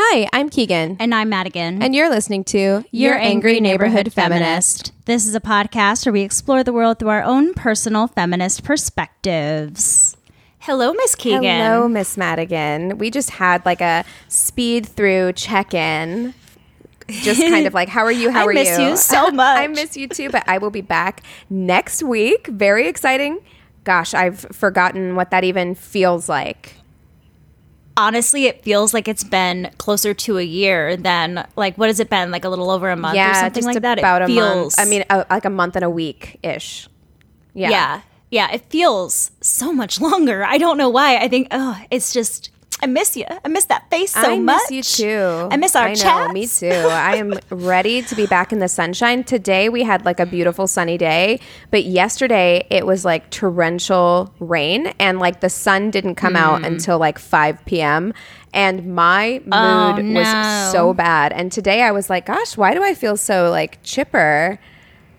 Hi, I'm Keegan. And I'm Madigan. And you're listening to Your, Angry, Neighborhood Feminist. This is a podcast where we explore the world through our own personal feminist perspectives. Hello, Miss Keegan. Hello, Miss Madigan. We just had like a speed through check in. Just kind of like, how are you? How I are miss you? you so much. I miss you too, but I will be back next week. Very exciting. Gosh, I've forgotten what that even feels like. Honestly, it feels like it's been closer to a year than like what has it been? Like a little over a month or something like that. About it a feels, month. I mean, uh, like a month and a week ish. Yeah. yeah, yeah, it feels so much longer. I don't know why. I think oh, it's just I miss you. I miss that face so I much. I miss you too. I miss our I know, chats. Me too. I am ready to be back in the sunshine. Today we had like a beautiful sunny day, but yesterday it was like torrential rain and like the sun didn't come Hmm. out until like 5 p.m. And my mood Oh, was so bad. And today I was like, gosh, why do I feel so like chipper?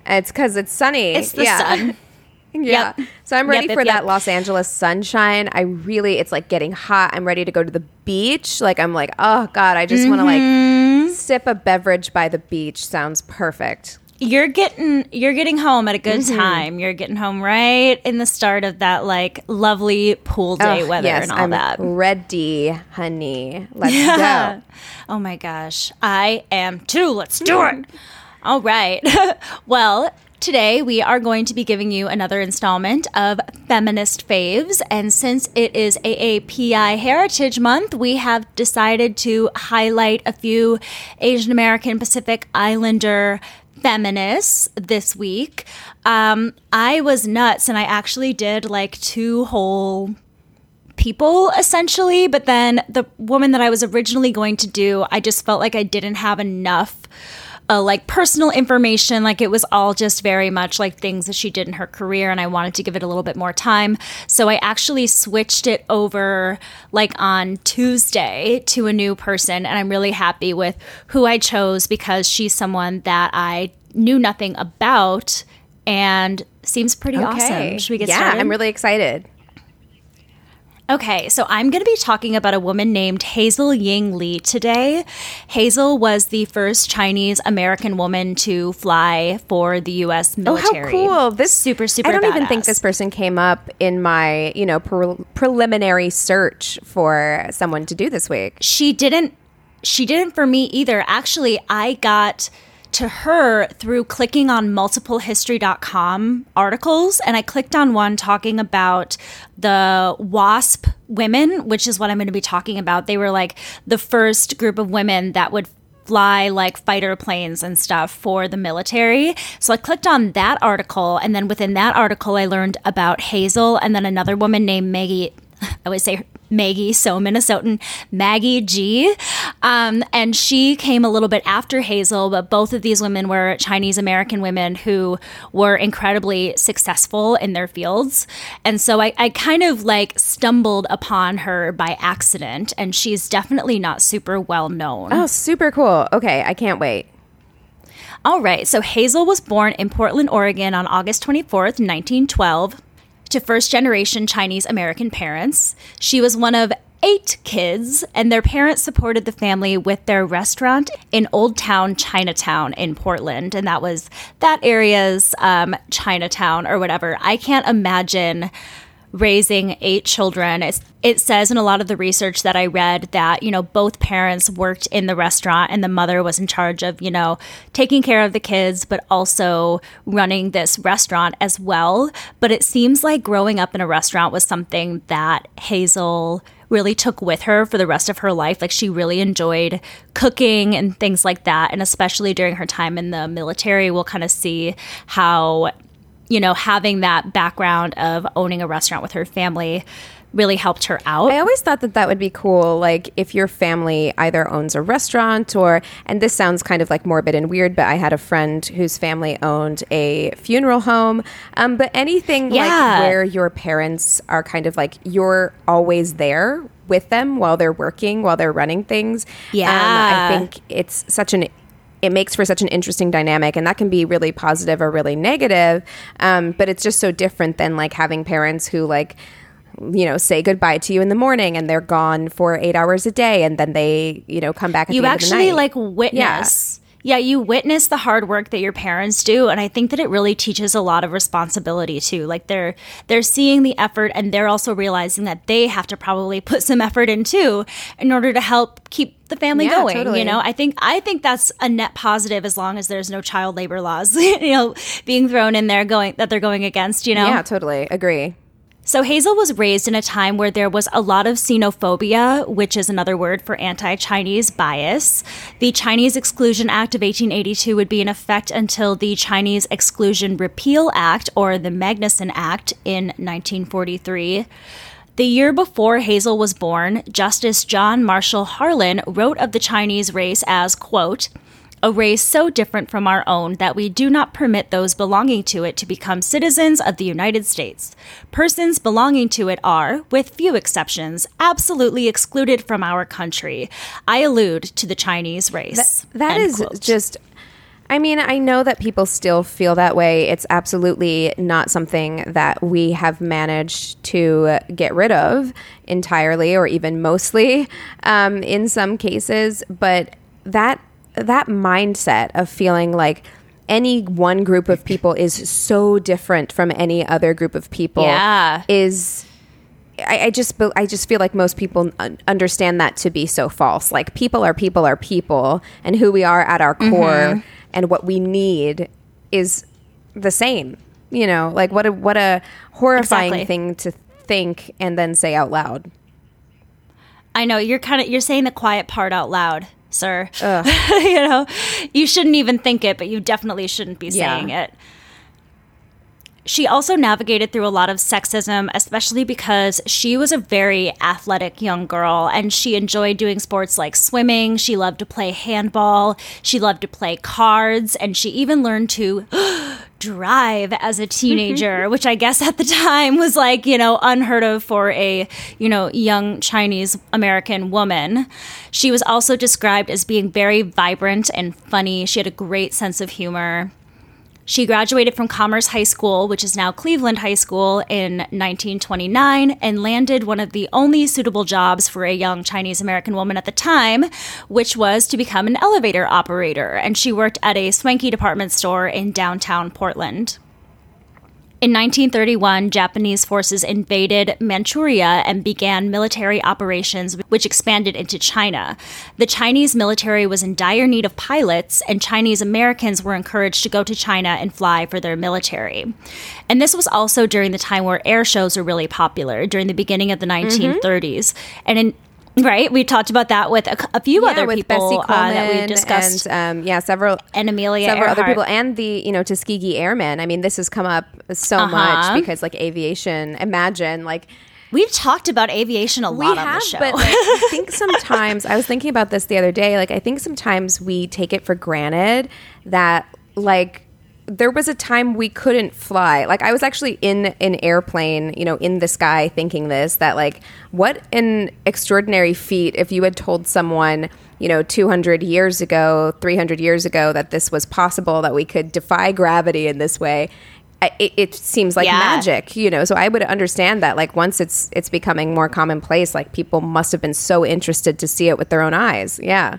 And It's because it's sunny. It's the yeah. sun. Yeah. Yep. So I'm ready Yep, yep, for that. Los Angeles sunshine. I really, it's like getting hot. I'm ready to go to the beach. Like, I'm like, oh God, I just want to Mm-hmm. like sip a beverage by the beach. Sounds perfect. you're getting you're getting home at a good Mm-hmm. time. You're getting home right in the start of that like lovely pool day Ugh, weather yes, and all I'm that. ready, honey. Let's Yeah. go. Oh my gosh, I am too. Let's do it. All right. well, today we are going to be giving you another installment of Feminist Faves. And since it is AAPI Heritage Month, we have decided to highlight a few Asian American Pacific Islander feminists this week. Um, I was nuts and I actually did like two whole people essentially but then the woman that i was originally going to do i just felt like i didn't have enough uh, like personal information. Like it was all just very much like things that she did in her career and i wanted to give it a little bit more time. So i actually switched it over like on tuesday to a new person and i'm really happy with who i chose because she's someone that i knew nothing about and seems pretty awesome. Should we get yeah, started? Yeah, I'm really excited. Okay, so I'm going to be talking about a woman named Hazel Ying Lee today. Hazel was the first Chinese American woman to fly for the U.S. Oh, military. how cool! This super super. I don't even think this person came up in my, you know, pre- preliminary search for someone to do this week. she didn't she didn't for me either actually i got to her through clicking on multiplehistory.com articles and i clicked on one talking about the wasp women which is what i'm going to be talking about they were like the first group of women that would fly like fighter planes and stuff for the military. So I clicked on that article, and then within that article, I learned about Hazel and then another woman named Maggie. I would say Maggie, so Minnesotan, Maggie Gee. Um, and she came a little bit after Hazel, but both of these women were Chinese American women who were incredibly successful in their fields. And so I, I kind of like stumbled upon her by accident, and she's definitely not super well known. Oh, super cool. Okay, I can't wait. All right, so Hazel was born in Portland, Oregon on August 24th, 1912, to first generation Chinese American parents. She was one of eight kids, and their parents supported the family with their restaurant in Old Town Chinatown in Portland. And that was that area's um, Chinatown or whatever. I can't imagine raising eight children. It's, it says in a lot of the research that I read that, you know, both parents worked in the restaurant and the mother was in charge of, you know, taking care of the kids, but also running this restaurant as well. But it seems like growing up in a restaurant was something that Hazel really took with her for the rest of her life. Like she really enjoyed cooking and things like that. And especially during her time in the military, we'll kind of see how you know, having that background of owning a restaurant with her family really helped her out. I always thought that that would be cool. Like if your family either owns a restaurant or, and this sounds kind of like morbid and weird, but I had a friend whose family owned a funeral home. Um, but anything Yeah. like where your parents are kind of like you're always there with them while they're working, while they're running things. Um, Yeah. I think it's such an it makes for such an interesting dynamic and that can be really positive or really negative um, but it's just so different than like having parents who like you know say goodbye to you in the morning and they're gone for eight hours a day and then they you know come back you the end of the actually like witness. Yeah. you witness the hard work that your parents do and I think that it really teaches a lot of responsibility too. Like they're they're seeing the effort and they're also realizing that they have to probably put some effort in too in order to help keep the family Yeah, going, totally. you know? I think I think that's a net positive as long as there's no child labor laws, you know, being thrown in there going that they're going against, you know. yeah totally agree So Hazel was raised in a time where there was a lot of xenophobia, which is another word for anti Chinese bias. The Chinese Exclusion Act of 1882 would be in effect until the Chinese Exclusion Repeal Act, or the Magnuson Act, in 1943. The year before Hazel was born, Justice John Marshall Harlan wrote of the Chinese race as, quote, a race so different from our own that we do not permit those belonging to it to become citizens of the United States. Persons belonging to it are, with few exceptions, absolutely excluded from our country. I allude to the Chinese race. That End is quote. just. I mean, I know that people still feel that way. It's absolutely not something that we have managed to get rid of entirely, or even mostly, um, in some cases. But that that mindset of feeling like any one group of people is so different from any other group of people Yeah. is I, I just I just feel like most people understand that to be so false. Like people are people are people, and who we are at our mm-hmm. core and what we need is the same. You know, like what a what a horrifying Exactly. thing to think and then say out loud. I know you're kind of you're saying the quiet part out loud, sir. you know, you shouldn't even think it, but you definitely shouldn't be Yeah. saying it. She also navigated through a lot of sexism, especially because she was a very athletic young girl and she enjoyed doing sports like swimming. She loved to play handball. She loved to play cards. And she even learned to drive as a teenager, which I guess at the time was like, you know, unheard of for a, you know, young Chinese American woman. She was also described as being very vibrant and funny. She had a great sense of humor. She graduated from Commerce High School, which is now Cleveland High School, in 1929 and landed one of the only suitable jobs for a young Chinese American woman at the time, which was to become an elevator operator. And she worked at a swanky department store in downtown Portland. In 1931, Japanese forces invaded Manchuria and began military operations, which expanded into China. The Chinese military was in dire need of pilots, and Chinese Americans were encouraged to go to China and fly for their military. And this was also during the time where air shows were really popular, during the beginning of the mm-hmm. 1930s. And in Right, we talked about that with a, a few other with people Bessie uh, that we discussed, and um, yeah, several and Amelia several other people and the you know Tuskegee Airmen. I mean, this has come up so Uh-huh. much because like aviation. Imagine like We've talked about aviation a lot we on have, the show. but like, I think sometimes I was thinking about this the other day. Like, I think sometimes we take it for granted that like there was a time we couldn't fly. Like I was actually in an airplane, you know, in the sky thinking this that like what an extraordinary feat if you had told someone, you know, 200 years ago, 300 years ago that this was possible that we could defy gravity in this way. It, it seems like Yeah. magic, you know. So I would understand that like once it's it's becoming more commonplace, like people must have been so interested to see it with their own eyes. Yeah.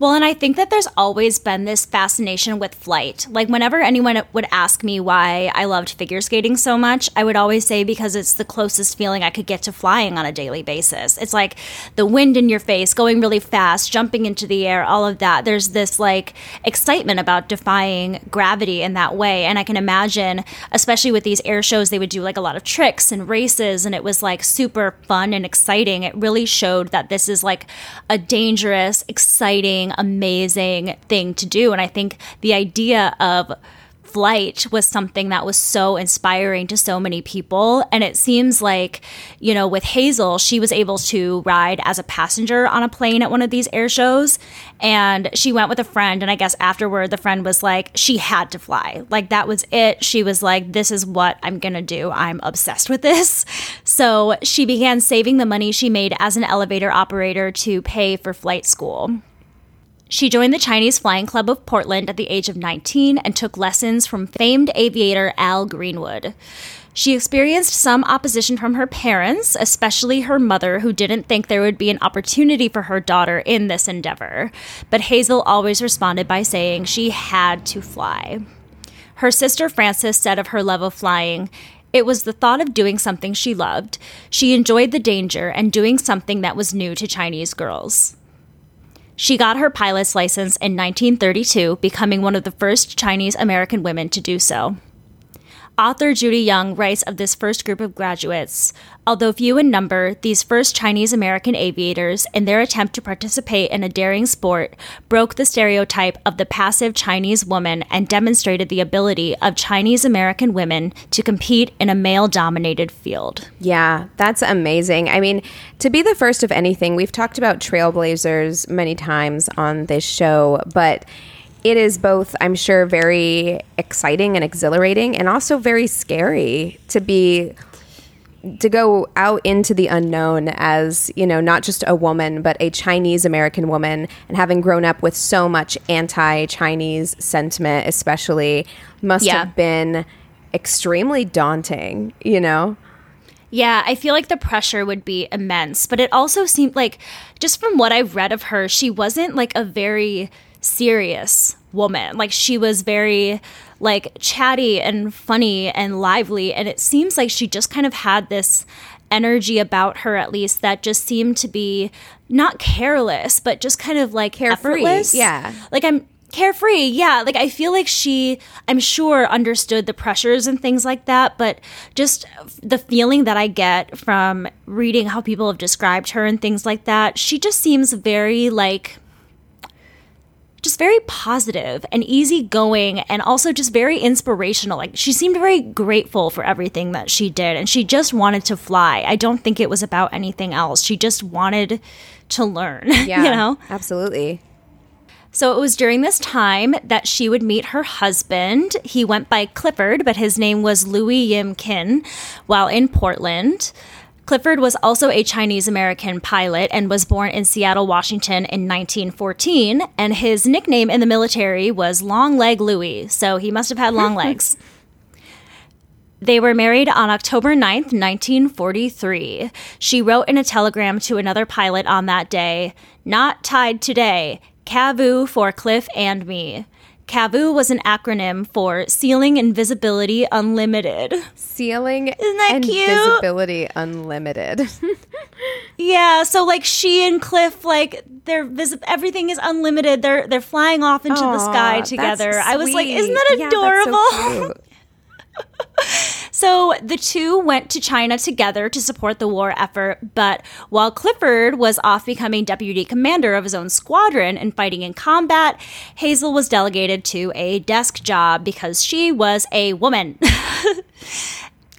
Well, and I think that there's always been this fascination with flight. Like, whenever anyone would ask me why I loved figure skating so much, I would always say because it's the closest feeling I could get to flying on a daily basis. It's like the wind in your face, going really fast, jumping into the air, all of that. There's this like excitement about defying gravity in that way. And I can imagine, especially with these air shows, they would do like a lot of tricks and races, and it was like super fun and exciting. It really showed that this is like a dangerous, exciting, amazing thing to do. And I think the idea of flight was something that was so inspiring to so many people. And it seems like, you know, with Hazel, she was able to ride as a passenger on a plane at one of these air shows. And she went with a friend. And I guess afterward, the friend was like, she had to fly. Like, that was it. She was like, this is what I'm going to do. I'm obsessed with this. So she began saving the money she made as an elevator operator to pay for flight school. She joined the Chinese Flying Club of Portland at the age of 19 and took lessons from famed aviator Al Greenwood. She experienced some opposition from her parents, especially her mother, who didn't think there would be an opportunity for her daughter in this endeavor. But Hazel always responded by saying she had to fly. Her sister Frances said of her love of flying, it was the thought of doing something she loved. She enjoyed the danger and doing something that was new to Chinese girls. She got her pilot's license in 1932, becoming one of the first Chinese American women to do so. Author Judy Yung writes of this first group of graduates. Although few in number, these first Chinese American aviators, in their attempt to participate in a daring sport, broke the stereotype of the passive Chinese woman and demonstrated the ability of Chinese American women to compete in a male dominated field. Yeah, that's amazing. I mean, to be the first of anything, we've talked about trailblazers many times on this show, but it is both, I'm sure, very exciting and exhilarating and also very scary to be to go out into the unknown as you know not just a woman but a chinese american woman and having grown up with so much anti-chinese sentiment especially must Yeah. have been extremely daunting you know Yeah, I feel like the pressure would be immense, but it also seemed like, just from what I've read of her, she wasn't like a very serious woman. Like, she was very like chatty and funny and lively, and it seems like she just kind of had this energy about her at least that just seemed to be not careless but just kind of like Carefree, effortless yeah. like i'm carefree yeah like i feel like she i'm sure understood the pressures and things like that but just the feeling that i get from reading how people have described her and things like that she just seems very like just very positive and easygoing and also just very inspirational. Like she seemed very grateful for everything that she did and she just wanted to fly. I don't think it was about anything else. She just wanted to learn, yeah you know? absolutely So it was during this time that she would meet her husband. He went by Clifford, but his name was Louis Yim Kin while in Portland. Clifford was also a Chinese American pilot and was born in Seattle, Washington in 1914. And his nickname in the military was Long Leg Louie, so he must have had long legs. They were married on October 9th, 1943. She wrote in a telegram to another pilot on that day, Not tied today. CAVU for Cliff and me. CAVU was an acronym for Ceiling and Visibility Unlimited. ceiling is that and cute? visibility unlimited Yeah, so like she and Cliff, like their vis- everything is unlimited. They're they're flying off into the sky together. I was like, isn't that Yeah, adorable? cute. So the two went to China together to support the war effort, but while Clifford was off becoming deputy commander of his own squadron and fighting in combat, Hazel was delegated to a desk job because she was a woman.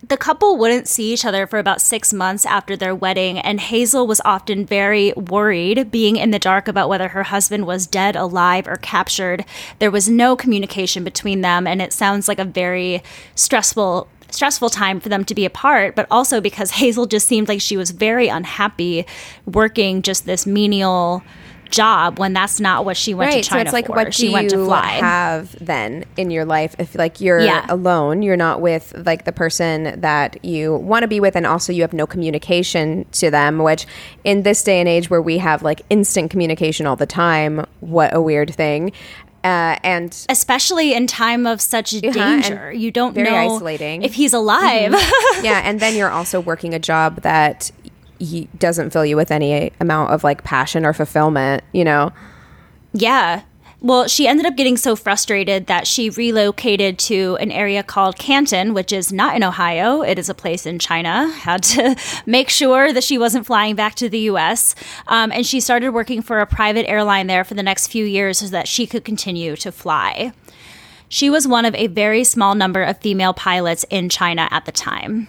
The couple wouldn't see each other for about six months after their wedding, and Hazel was often very worried, being in the dark about whether her husband was dead, alive, or captured. There was no communication between them, and it sounds like a very stressful stressful time for them to be apart, but also because Hazel just seemed like she was very unhappy working just this menial job when that's not what she went right. to China so it's like, for. what she do went to you fly. have then in your life if like you're Yeah. alone, you're not with like the person that you want to be with, and also you have no communication to them. Which in this day and age where we have like instant communication all the time, what a weird thing. Uh, and Especially in time of such and danger, you don't very know isolating. if he's alive. yeah, and then you're also working a job that y- doesn't fill you with any amount of like passion or fulfillment. You know. Yeah. Well, she ended up getting so frustrated that she relocated to an area called Canton, which is not in Ohio. It is a place in China. Had to make sure that she wasn't flying back to the US. Um, and she started working for a private airline there for the next few years so that she could continue to fly. She was one of a very small number of female pilots in China at the time.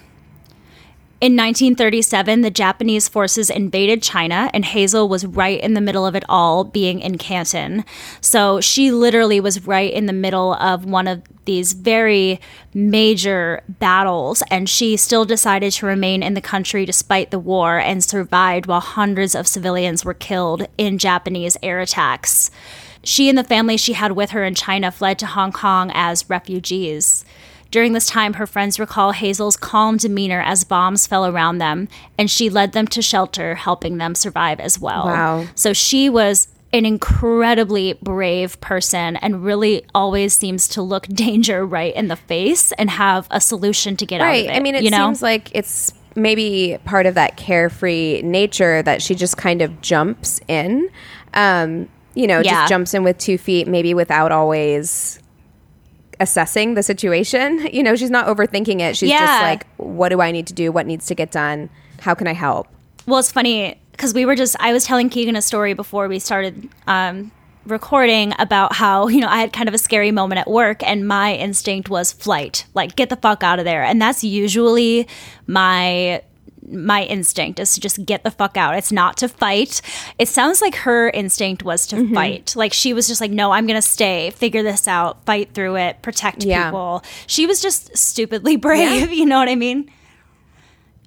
In 1937, the Japanese forces invaded China, and Hazel was right in the middle of it all, being in Canton. So she literally was right in the middle of one of these very major battles, and she still decided to remain in the country despite the war and survived while hundreds of civilians were killed in Japanese air attacks. She and the family she had with her in China fled to Hong Kong as refugees. During this time, her friends recall Hazel's calm demeanor as bombs fell around them, and she led them to shelter, helping them survive as well. Wow. So she was an incredibly brave person and really always seems to look danger right in the face and have a solution to get out of Right. it. I mean, it you know? seems like it's maybe part of that carefree nature that she just kind of jumps in. Um, you know, Yeah. just jumps in with two feet, maybe without always assessing the situation. You know, she's not overthinking it. She's just like, what do I need to do? What needs to get done? How can I help? Well, it's funny because we were just, I was telling Keegan a story before we started um, recording about how, you know, I had kind of a scary moment at work and my instinct was flight, like get the fuck out of there. And that's usually my my instinct is to just get the fuck out. It's not to fight. It sounds like her instinct was to mm-hmm. fight. Like she was just like, no, I'm going to stay, figure this out, fight through it, protect Yeah. people. She was just stupidly brave. You know what I mean?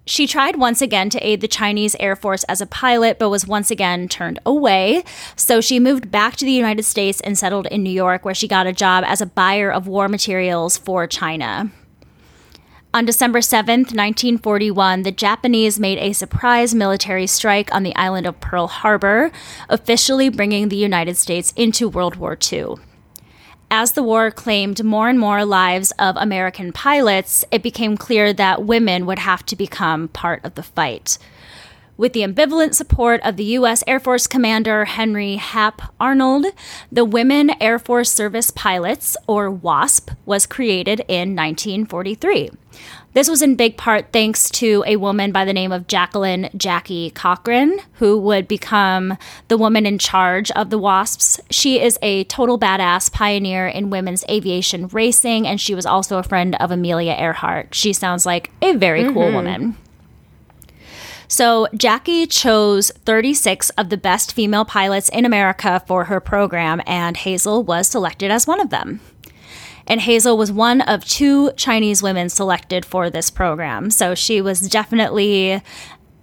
She tried once again to aid the Chinese Air Force as a pilot, but was once again turned away. So she moved back to the United States and settled in New York, where she got a job as a buyer of war materials for China. On December 7th, 1941, the Japanese made a surprise military strike on the island of Pearl Harbor, officially bringing the United States into World War II. As the war claimed more and more lives of American pilots, it became clear that women would have to become part of the fight. With the ambivalent support of the U.S. Air Force Commander Henry Hap Arnold, the Women Air Force Service Pilots, or WASP, was created in 1943. This was in big part thanks to a woman by the name of Jacqueline Jackie Cochran, who would become the woman in charge of the WASPs. She is a total badass pioneer in women's aviation racing, and she was also a friend of Amelia Earhart. She sounds like a very cool mm-hmm. woman. So, Jackie chose 36 of the best female pilots in America for her program, and Hazel was selected as one of them. And Hazel was one of two Chinese women selected for this program. So she was definitely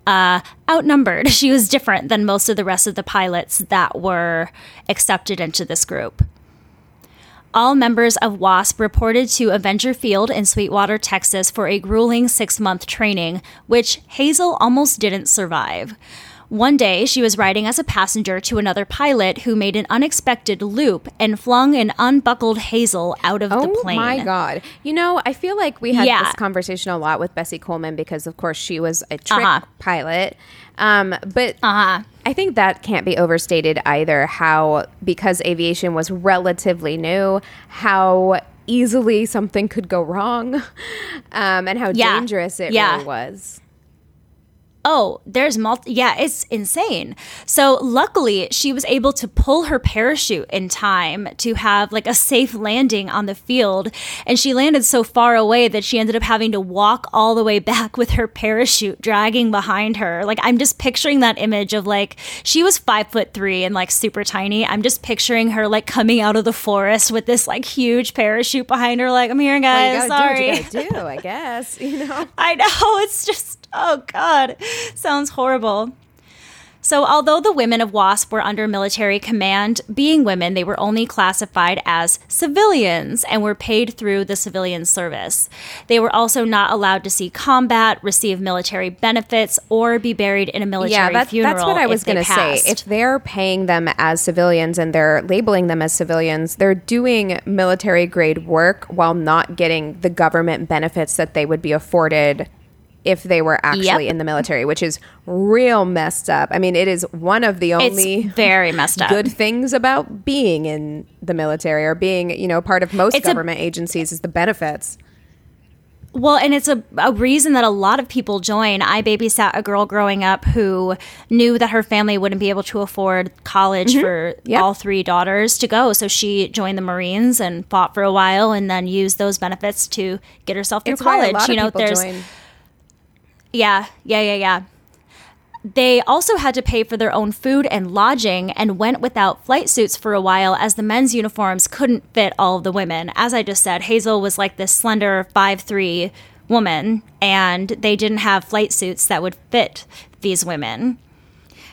uh, outnumbered. She was different than most of the rest of the pilots that were accepted into this group. All members of WASP reported to Avenger Field in Sweetwater, Texas for a grueling six month training, which Hazel almost didn't survive. One day, she was riding as a passenger to another pilot who made an unexpected loop and flung an unbuckled Hazel out of the plane. Oh my god! You know, I feel like we had Yeah. this conversation a lot with Bessie Coleman because, of course, she was a trick Uh-huh. pilot. Um, but Uh-huh. I think that can't be overstated either. How because aviation was relatively new, how easily something could go wrong, um, and how Yeah. dangerous it Yeah. really was. Oh, there's multi. Yeah, it's insane. So, luckily, she was able to pull her parachute in time to have like a safe landing on the field. And she landed so far away that she ended up having to walk all the way back with her parachute dragging behind her. Like, I'm just picturing that image of like, she was five foot three and like super tiny. I'm just picturing her like coming out of the forest with this like huge parachute behind her. Like, I'm here, guys. Well, Sorry. do, what you gotta do, I guess. You know. I know. It's just, oh God, sounds horrible. So, although the women of WASP were under military command, being women, they were only classified as civilians and were paid through the civilian service. They were also not allowed to see combat, receive military benefits, or be buried in a military yeah, that, funeral. that's what I was going to say. If they're paying them as civilians and they're labeling them as civilians, they're doing military grade work while not getting the government benefits that they would be afforded if they were actually Yep. in the military, which is real messed up. I mean, it is one of the only it's very messed up. good things about being in the military or being, you know, part of most It's a- government agencies is the benefits. Well, and it's a, a reason that a lot of people join. I babysat a girl growing up who knew that her family wouldn't be able to afford college for Mm-hmm. Yep. all three daughters to go. So she joined the Marines and fought for a while and then used those benefits to get herself through It's college. a you know, there's join. Yeah, yeah, yeah, yeah. They also had to pay for their own food and lodging and went without flight suits for a while as the men's uniforms couldn't fit all of the women. As I just said, Hazel was like this slender 5'3 woman, and they didn't have flight suits that would fit these women.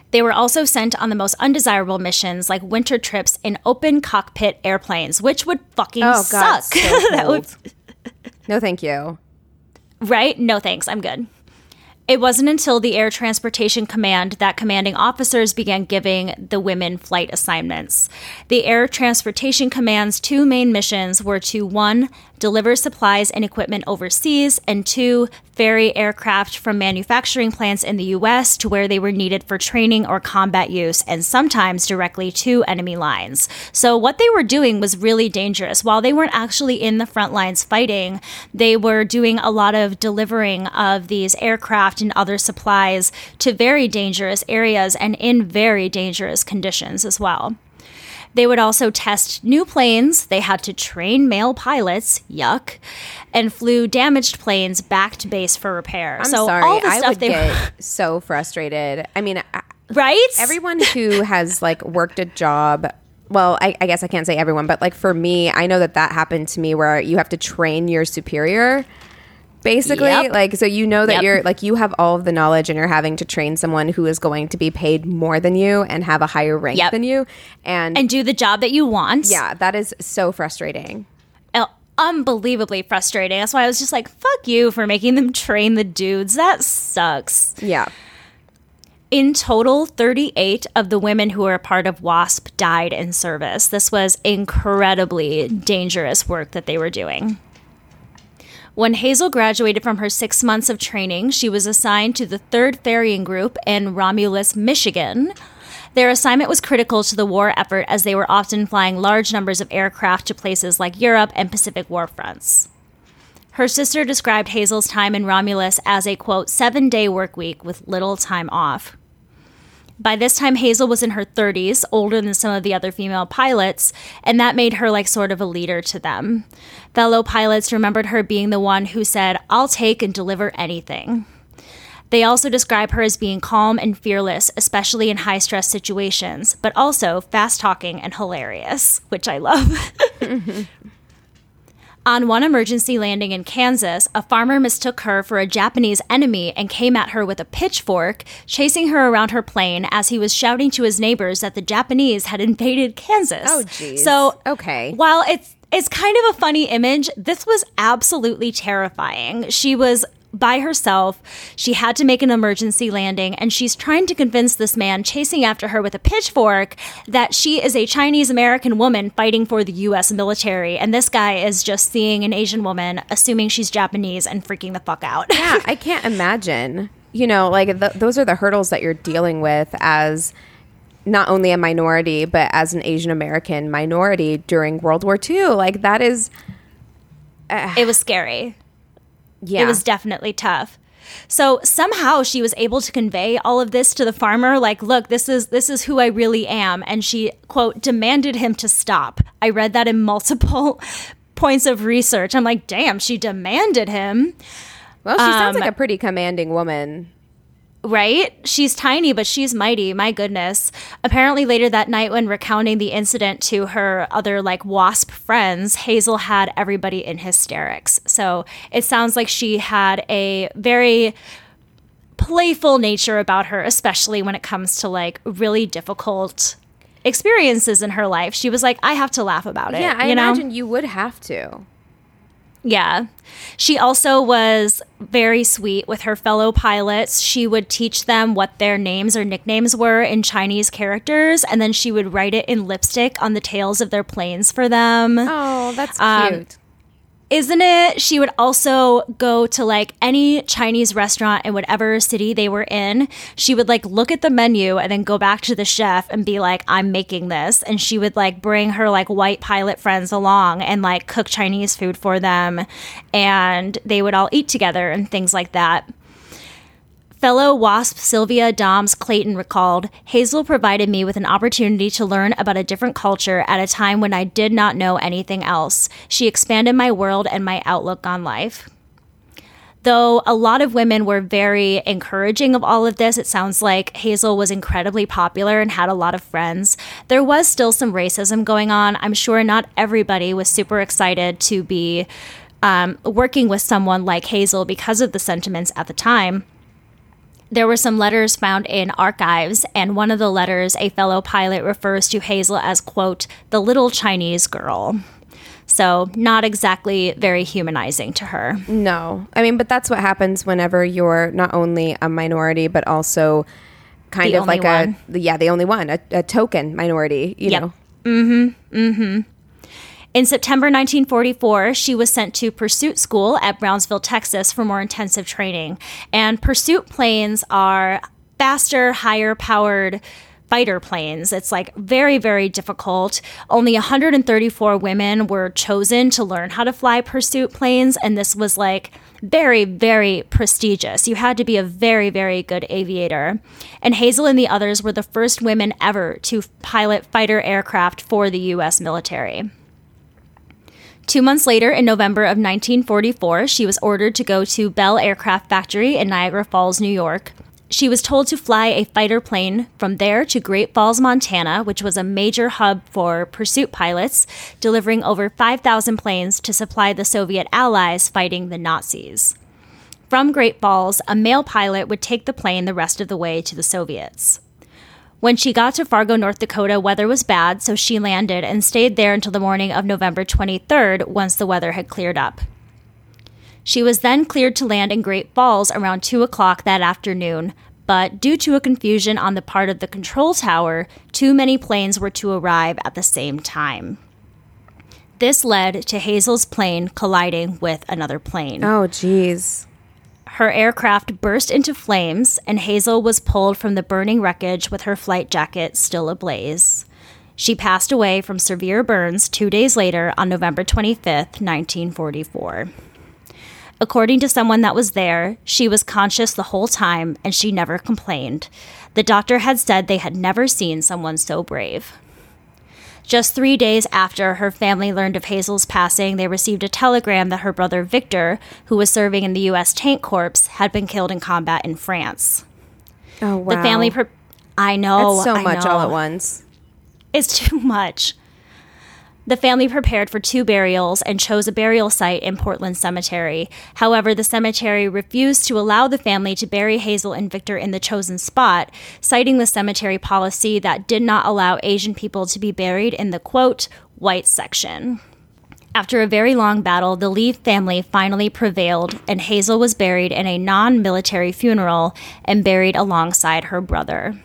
They were also sent on the most undesirable missions, like winter trips in open cockpit airplanes, which would fucking Oh God, suck. so would no, thank you. Right? No thanks, I'm good. It wasn't until the Air Transportation Command that commanding officers began giving the women flight assignments. The Air Transportation Command's two main missions were to one, deliver supplies and equipment overseas, and two, ferry aircraft from manufacturing plants in the U.S. to where they were needed for training or combat use, and sometimes directly to enemy lines. So, what they were doing was really dangerous. While they weren't actually in the front lines fighting, they were doing a lot of delivering of these aircraft and other supplies to very dangerous areas and in very dangerous conditions as well. They would also test new planes. They had to train male pilots, yuck, and flew damaged planes back to base for repair. I'm so sorry. all the I would they get so frustrated. I mean, I- right everyone who has like worked a job well I, I guess i can't say everyone but like for me i know that that happened to me where you have to train your superior basically Yep. like so you know that Yep. you're like you have all of the knowledge and you're having to train someone who is going to be paid more than you and have a higher rank Yep. than you and, and do the job that you want. yeah that is so frustrating Uh, unbelievably frustrating. That's why I was just like, fuck you for making them train the dudes. That sucks. yeah In total, 38 of the women who were a part of WASP died in service. This was incredibly dangerous work that they were doing. When Hazel graduated from her six months of training, she was assigned to the 3rd Ferrying Group in Romulus, Michigan. Their assignment was critical to the war effort as they were often flying large numbers of aircraft to places like Europe and Pacific war fronts. Her sister described Hazel's time in Romulus as a quote, seven day work week with little time off. By this time, Hazel was in her 30s, older than some of the other female pilots, and that made her like sort of a leader to them. Fellow pilots remembered her being the one who said, I'll take and deliver anything. They also describe her as being calm and fearless, especially in high stress situations, but also fast talking and hilarious, which I love. On one emergency landing in Kansas, a farmer mistook her for a Japanese enemy and came at her with a pitchfork, chasing her around her plane as he was shouting to his neighbors that the Japanese had invaded Kansas. Oh, jeez. So, Okay. While it's it's kind of a funny image, this was absolutely terrifying. She was by herself. She had to make an emergency landing, and she's trying to convince this man chasing after her with a pitchfork that she is a Chinese American woman fighting for the US military. And this guy is just seeing an Asian woman, assuming she's Japanese, and freaking the fuck out. yeah, I can't imagine. You know, like th- those are the hurdles that you're dealing with as not only a minority, but as an Asian American minority during World War II. Like that is, it was scary. Yeah, It was definitely tough. So somehow she was able to convey all of this to the farmer like look this is this is who I really am and she quote demanded him to stop. I read that in multiple points of research. I'm like damn she demanded him. Well, she sounds Um, like a pretty commanding woman. Right? She's tiny, but she's mighty. My goodness. Apparently, later that night, when recounting the incident to her other, like, wasp friends, Hazel had everybody in hysterics. So it sounds like she had a very playful nature about her, especially when it comes to, like, really difficult experiences in her life. She was like, I have to laugh about it. Yeah, I you know? imagine you would have to. Yeah. She also was very sweet with her fellow pilots. She would teach them what their names or nicknames were in Chinese characters, and then she would write it in lipstick on the tails of their planes for them. Oh, that's Um, cute. Isn't it? She would also go to like any Chinese restaurant in whatever city they were in. She would like look at the menu and then go back to the chef and be like, I'm making this. And she would like bring her like white pilot friends along and like cook Chinese food for them. And they would all eat together and things like that. Fellow WASP Sylvia Dahmes Clayton recalled Hazel provided me with an opportunity to learn about a different culture at a time when I did not know anything else. She expanded my world and my outlook on life. Though a lot of women were very encouraging of all of this, it sounds like Hazel was incredibly popular and had a lot of friends. There was still some racism going on. I'm sure not everybody was super excited to be um, working with someone like Hazel because of the sentiments at the time there were some letters found in archives, and one of the letters, a fellow pilot refers to Hazel as, quote, the little Chinese girl. So, not exactly very humanizing to her. No. I mean, but that's what happens whenever you're not only a minority, but also kind The of like one. a, yeah, the only one, a, a token minority, you Yep. know? Mm-hmm. Mm-hmm. In September 1944, she was sent to Pursuit School at Brownsville, Texas for more intensive training. And Pursuit planes are faster, higher powered fighter planes. It's like very, very difficult. Only 134 women were chosen to learn how to fly Pursuit planes. And this was like very, very prestigious. You had to be a very, very good aviator. And Hazel and the others were the first women ever to pilot fighter aircraft for the U.S. military. Two months later, in November of 1944, she was ordered to go to Bell Aircraft Factory in Niagara Falls, New York. She was told to fly a fighter plane from there to Great Falls, Montana, which was a major hub for pursuit pilots, delivering over 5,000 planes to supply the Soviet allies fighting the Nazis. From Great Falls, a male pilot would take the plane the rest of the way to the Soviets. When she got to Fargo, North Dakota, weather was bad, so she landed and stayed there until the morning of November 23rd once the weather had cleared up. She was then cleared to land in Great Falls around 2 o'clock that afternoon, but due to a confusion on the part of the control tower, too many planes were to arrive at the same time. This led to Hazel's plane colliding with another plane. Oh, geez. Her aircraft burst into flames, and Hazel was pulled from the burning wreckage with her flight jacket still ablaze. She passed away from severe burns two days later on November 25th, 1944. According to someone that was there, she was conscious the whole time and she never complained. The doctor had said they had never seen someone so brave. Just three days after her family learned of Hazel's passing, they received a telegram that her brother Victor, who was serving in the U.S. Tank Corps, had been killed in combat in France. Oh, wow. The family, pre- I know, That's so I much all at once. It's too much. The family prepared for two burials and chose a burial site in Portland Cemetery. However, the cemetery refused to allow the family to bury Hazel and Victor in the chosen spot, citing the cemetery policy that did not allow Asian people to be buried in the quote, white section. After a very long battle, the Lee family finally prevailed, and Hazel was buried in a non military funeral and buried alongside her brother.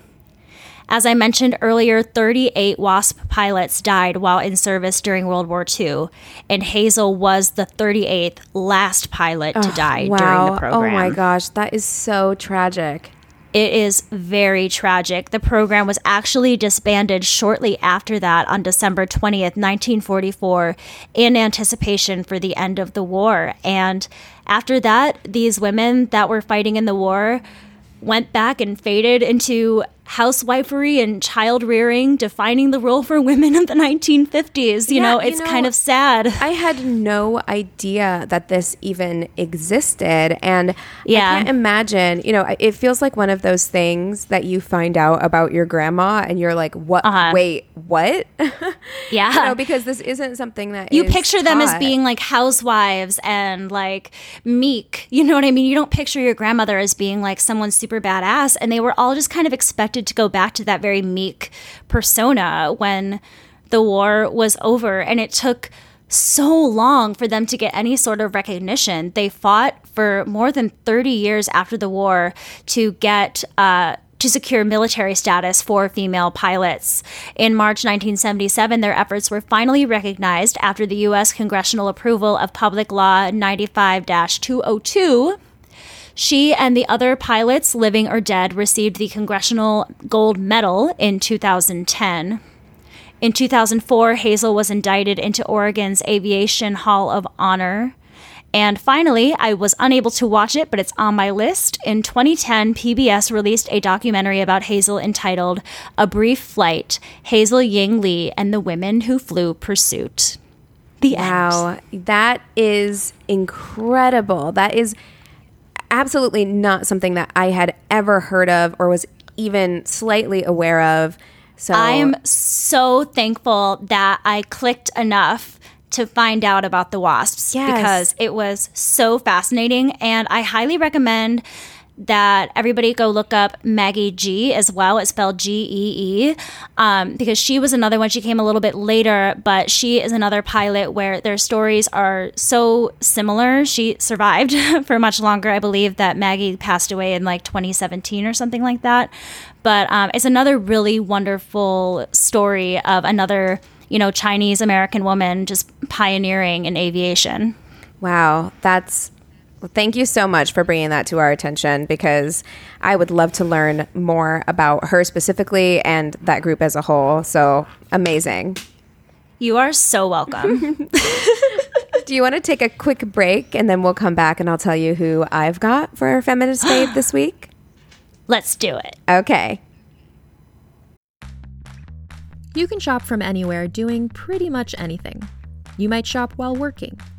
As I mentioned earlier, 38 WASP pilots died while in service during World War II, and Hazel was the 38th last pilot to die during the program. Oh, my gosh. That is so tragic. It is very tragic. The program was actually disbanded shortly after that on December 20th, 1944, in anticipation for the end of the war. And after that, these women that were fighting in the war went back and faded into housewifery and child rearing defining the role for women in the 1950s. You Yeah, know, you it's know, kind of sad. I had no idea that this even existed. And Yeah. I can't imagine, you know, it feels like one of those things that you find out about your grandma and you're like, what? Uh-huh. Wait, what? Yeah. you know, because this isn't something that you picture them as being like housewives and like meek. You know what I mean? You don't picture your grandmother as being like someone super badass. And they were all just kind of expected to go back to that very meek persona when the war was over. And it took so long for them to get any sort of recognition. They fought for more than 30 years after the war to get, uh, to secure military status for female pilots. In March 1977, their efforts were finally recognized after the U.S. congressional approval of Public Law 95 202. She and the other pilots, living or dead, received the Congressional Gold Medal in 2010. In 2004, Hazel was indicted into Oregon's Aviation Hall of Honor. And finally, I was unable to watch it, but it's on my list. In 2010, PBS released a documentary about Hazel entitled A Brief Flight Hazel Ying Lee and the Women Who Flew Pursuit. The end. Wow, that is incredible. That is absolutely not something that I had ever heard of or was even slightly aware of. So I am so thankful that I clicked enough to find out about the wasps Yes. because it was so fascinating. And I highly recommend that everybody go look up Maggie Gee as well. It's spelled G E E um, because she was another one. She came a little bit later, but she is another pilot where their stories are so similar. She survived for much longer. I believe that Maggie passed away in like 2017 or something like that. But um, it's another really wonderful story of another, you know, Chinese American woman just pioneering in aviation. Wow, that's well, thank you so much for bringing that to our attention because I would love to learn more about her specifically and that group as a whole. So amazing. You are so welcome. Do you want to take a quick break and then we'll come back and I'll tell you who I've got for our feminist fave this week? Let's do it. Okay. You can shop from anywhere doing pretty much anything. You might shop while working,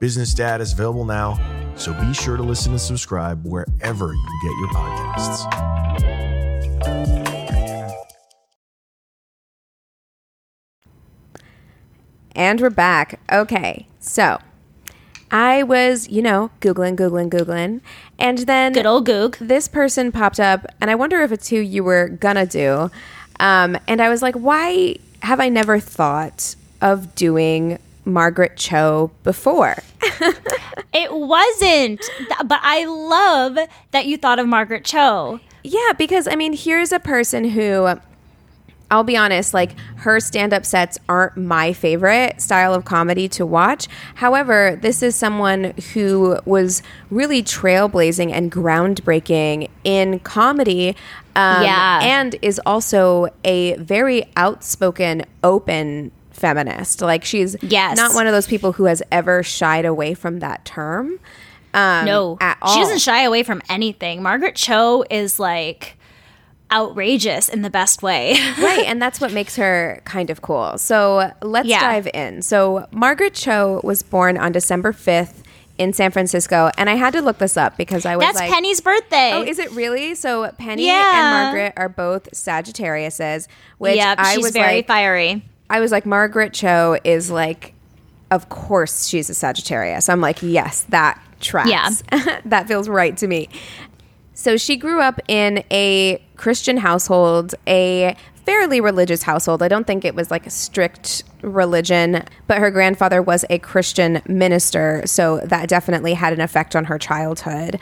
Business Dad is available now, so be sure to listen and subscribe wherever you get your podcasts. And we're back. Okay. So I was, you know, Googling, Googling, Googling. And then Good old Goog. this person popped up, and I wonder if it's who you were gonna do. Um, and I was like, why have I never thought of doing Margaret Cho before? It wasn't, but I love that you thought of Margaret Cho. Yeah, because I mean, here's a person who I'll be honest, like her stand up sets aren't my favorite style of comedy to watch. However, this is someone who was really trailblazing and groundbreaking in comedy. Um, Yeah. And is also a very outspoken, open feminist. Like she's Yes. not one of those people who has ever shied away from that term. Um, No, at all. she doesn't shy away from anything. Margaret Cho is like outrageous in the best way. right and that's what makes her kind of cool so let's Yeah. dive in so margaret cho was born on december 5th in san francisco and i had to look this up because i was That's like Penny's birthday. oh is it really so penny Yeah. and margaret are both sagittariuses which yep, i she's was very like fiery. I was like margaret cho is like of course she's a sagittarius i'm like yes that tracks Yeah. that feels right to me so she grew up in a Christian household, a fairly religious household. I don't think it was like a strict religion, but her grandfather was a Christian minister, so that definitely had an effect on her childhood.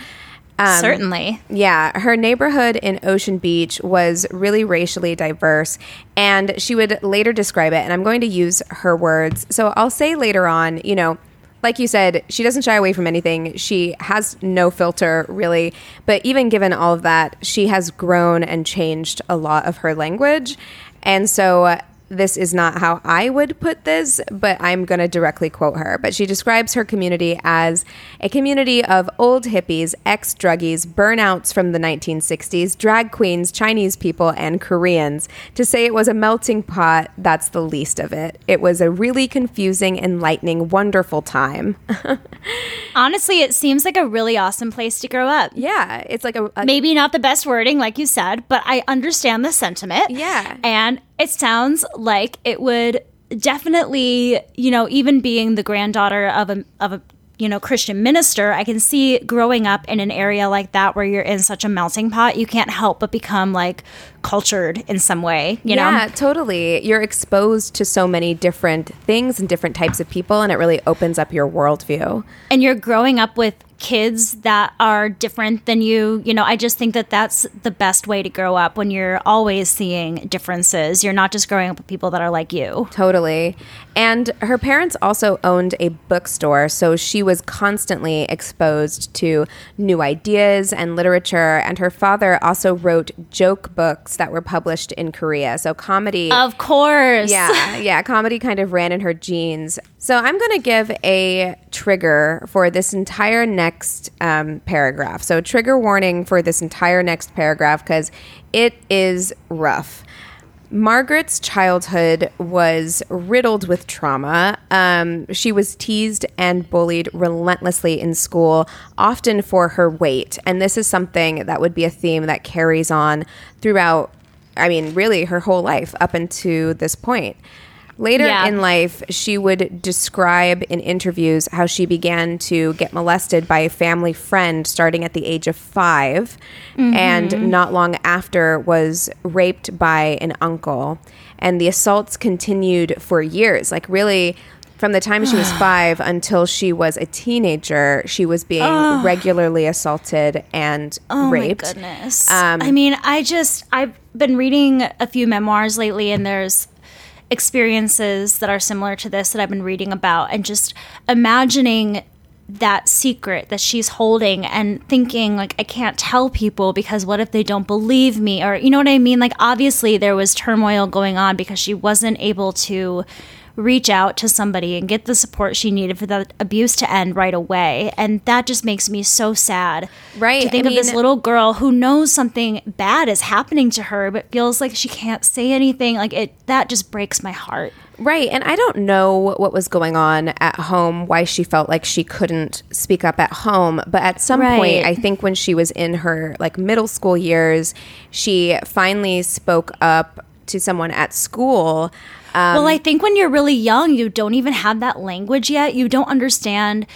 Um, Certainly. Yeah, her neighborhood in Ocean Beach was really racially diverse, and she would later describe it, and I'm going to use her words. So I'll say later on, you know, like you said, she doesn't shy away from anything. She has no filter, really. But even given all of that, she has grown and changed a lot of her language. And so this is not how I would put this, but I'm going to directly quote her. But she describes her community as a community of old hippies, ex druggies, burnouts from the 1960s, drag queens, Chinese people, and Koreans. To say it was a melting pot, that's the least of it. It was a really confusing, enlightening, wonderful time. Honestly, it seems like a really awesome place to grow up. yeah, it's like a, a Maybe not the best wording, like you said, but I understand the sentiment. Yeah. And it sounds like it would definitely, you know, even being the granddaughter of a of a you know Christian minister, I can see growing up in an area like that where you're in such a melting pot, you can't help but become like cultured in some way, you yeah, know. Yeah, totally. You're exposed to so many different things and different types of people, and it really opens up your worldview. and you're growing up with kids that are different than you you know i just think that that's the best way to grow up when you're always seeing differences you're not just growing up with people that are like you Totally. And her parents also owned a bookstore, so she was constantly exposed to new ideas and literature. And her father also wrote joke books that were published in Korea. So comedy. of course yeah, yeah, comedy kind of ran in her genes. So I'm going to give a trigger for this entire next um, paragraph. So trigger warning for this entire next paragraph because it is rough. Margaret's childhood was riddled with trauma. Um, she was teased and bullied relentlessly in school, often for her weight. And this is something that would be a theme that carries on throughout, I mean, really her whole life up until this point. Later Yeah. in life, she would describe in interviews how she began to get molested by a family friend starting at the age of 5 and not long after was raped by an uncle. And the assaults continued for years. Like, really, from the time she was five until she was a teenager, she was being regularly assaulted and oh raped. my goodness Um, i mean i just i've been reading a few memoirs lately and there's experiences that are similar to this that i've been reading about and just imagining that secret that she's holding and thinking like I can't tell people because what if they don't believe me? Or you know what I mean? Like obviously there was turmoil going on because she wasn't able to reach out to somebody and get the support she needed for the abuse to end right away and that just makes me so sad Right, to think I of this little girl who knows something bad is happening to her but feels like she can't say anything like it that just breaks my heart Right. And I don't know what was going on at home, why she felt like she couldn't speak up at home. But at some Right. point, I think when she was in her like middle school years, she finally spoke up to someone at school. Um, well, I think when you're really young, you don't even have that language yet. You don't understand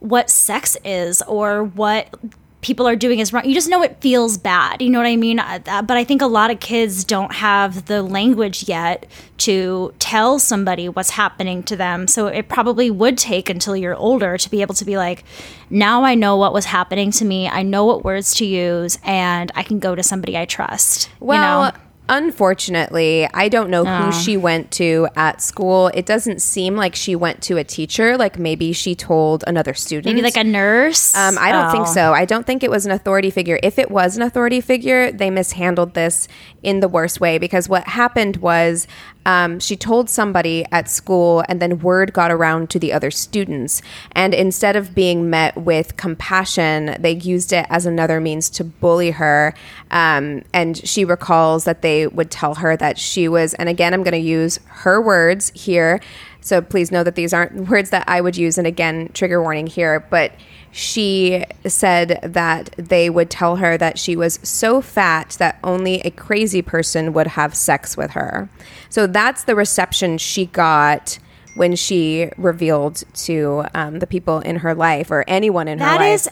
what sex is or what people are doing is wrong. You just know it feels bad. You know what I mean? Uh, uh, But I think a lot of kids don't have the language yet to tell somebody what's happening to them. So it probably would take until you're older to be able to be like, now I know what was happening to me. I know what words to use, and I can go to somebody I trust. Well, you know? Unfortunately, I don't know who she went to at school. It doesn't seem like she went to a teacher. Like maybe she told another student. maybe like a nurse. Um, I don't think Oh. so. I don't think it was an authority figure. If it was an authority figure, they mishandled this in the worst way because what happened was um, she told somebody at school, and then word got around to the other students. And instead of being met with compassion, they used it as another means to bully her. Um, and she recalls that they would tell her that she was, and again, I'm going to use her words here. So please know that these aren't words that I would use. And again, trigger warning here. But she said that they would tell her that she was so fat that only a crazy person would have sex with her. So that's the reception she got when she revealed to um, the people in her life or anyone in her life. is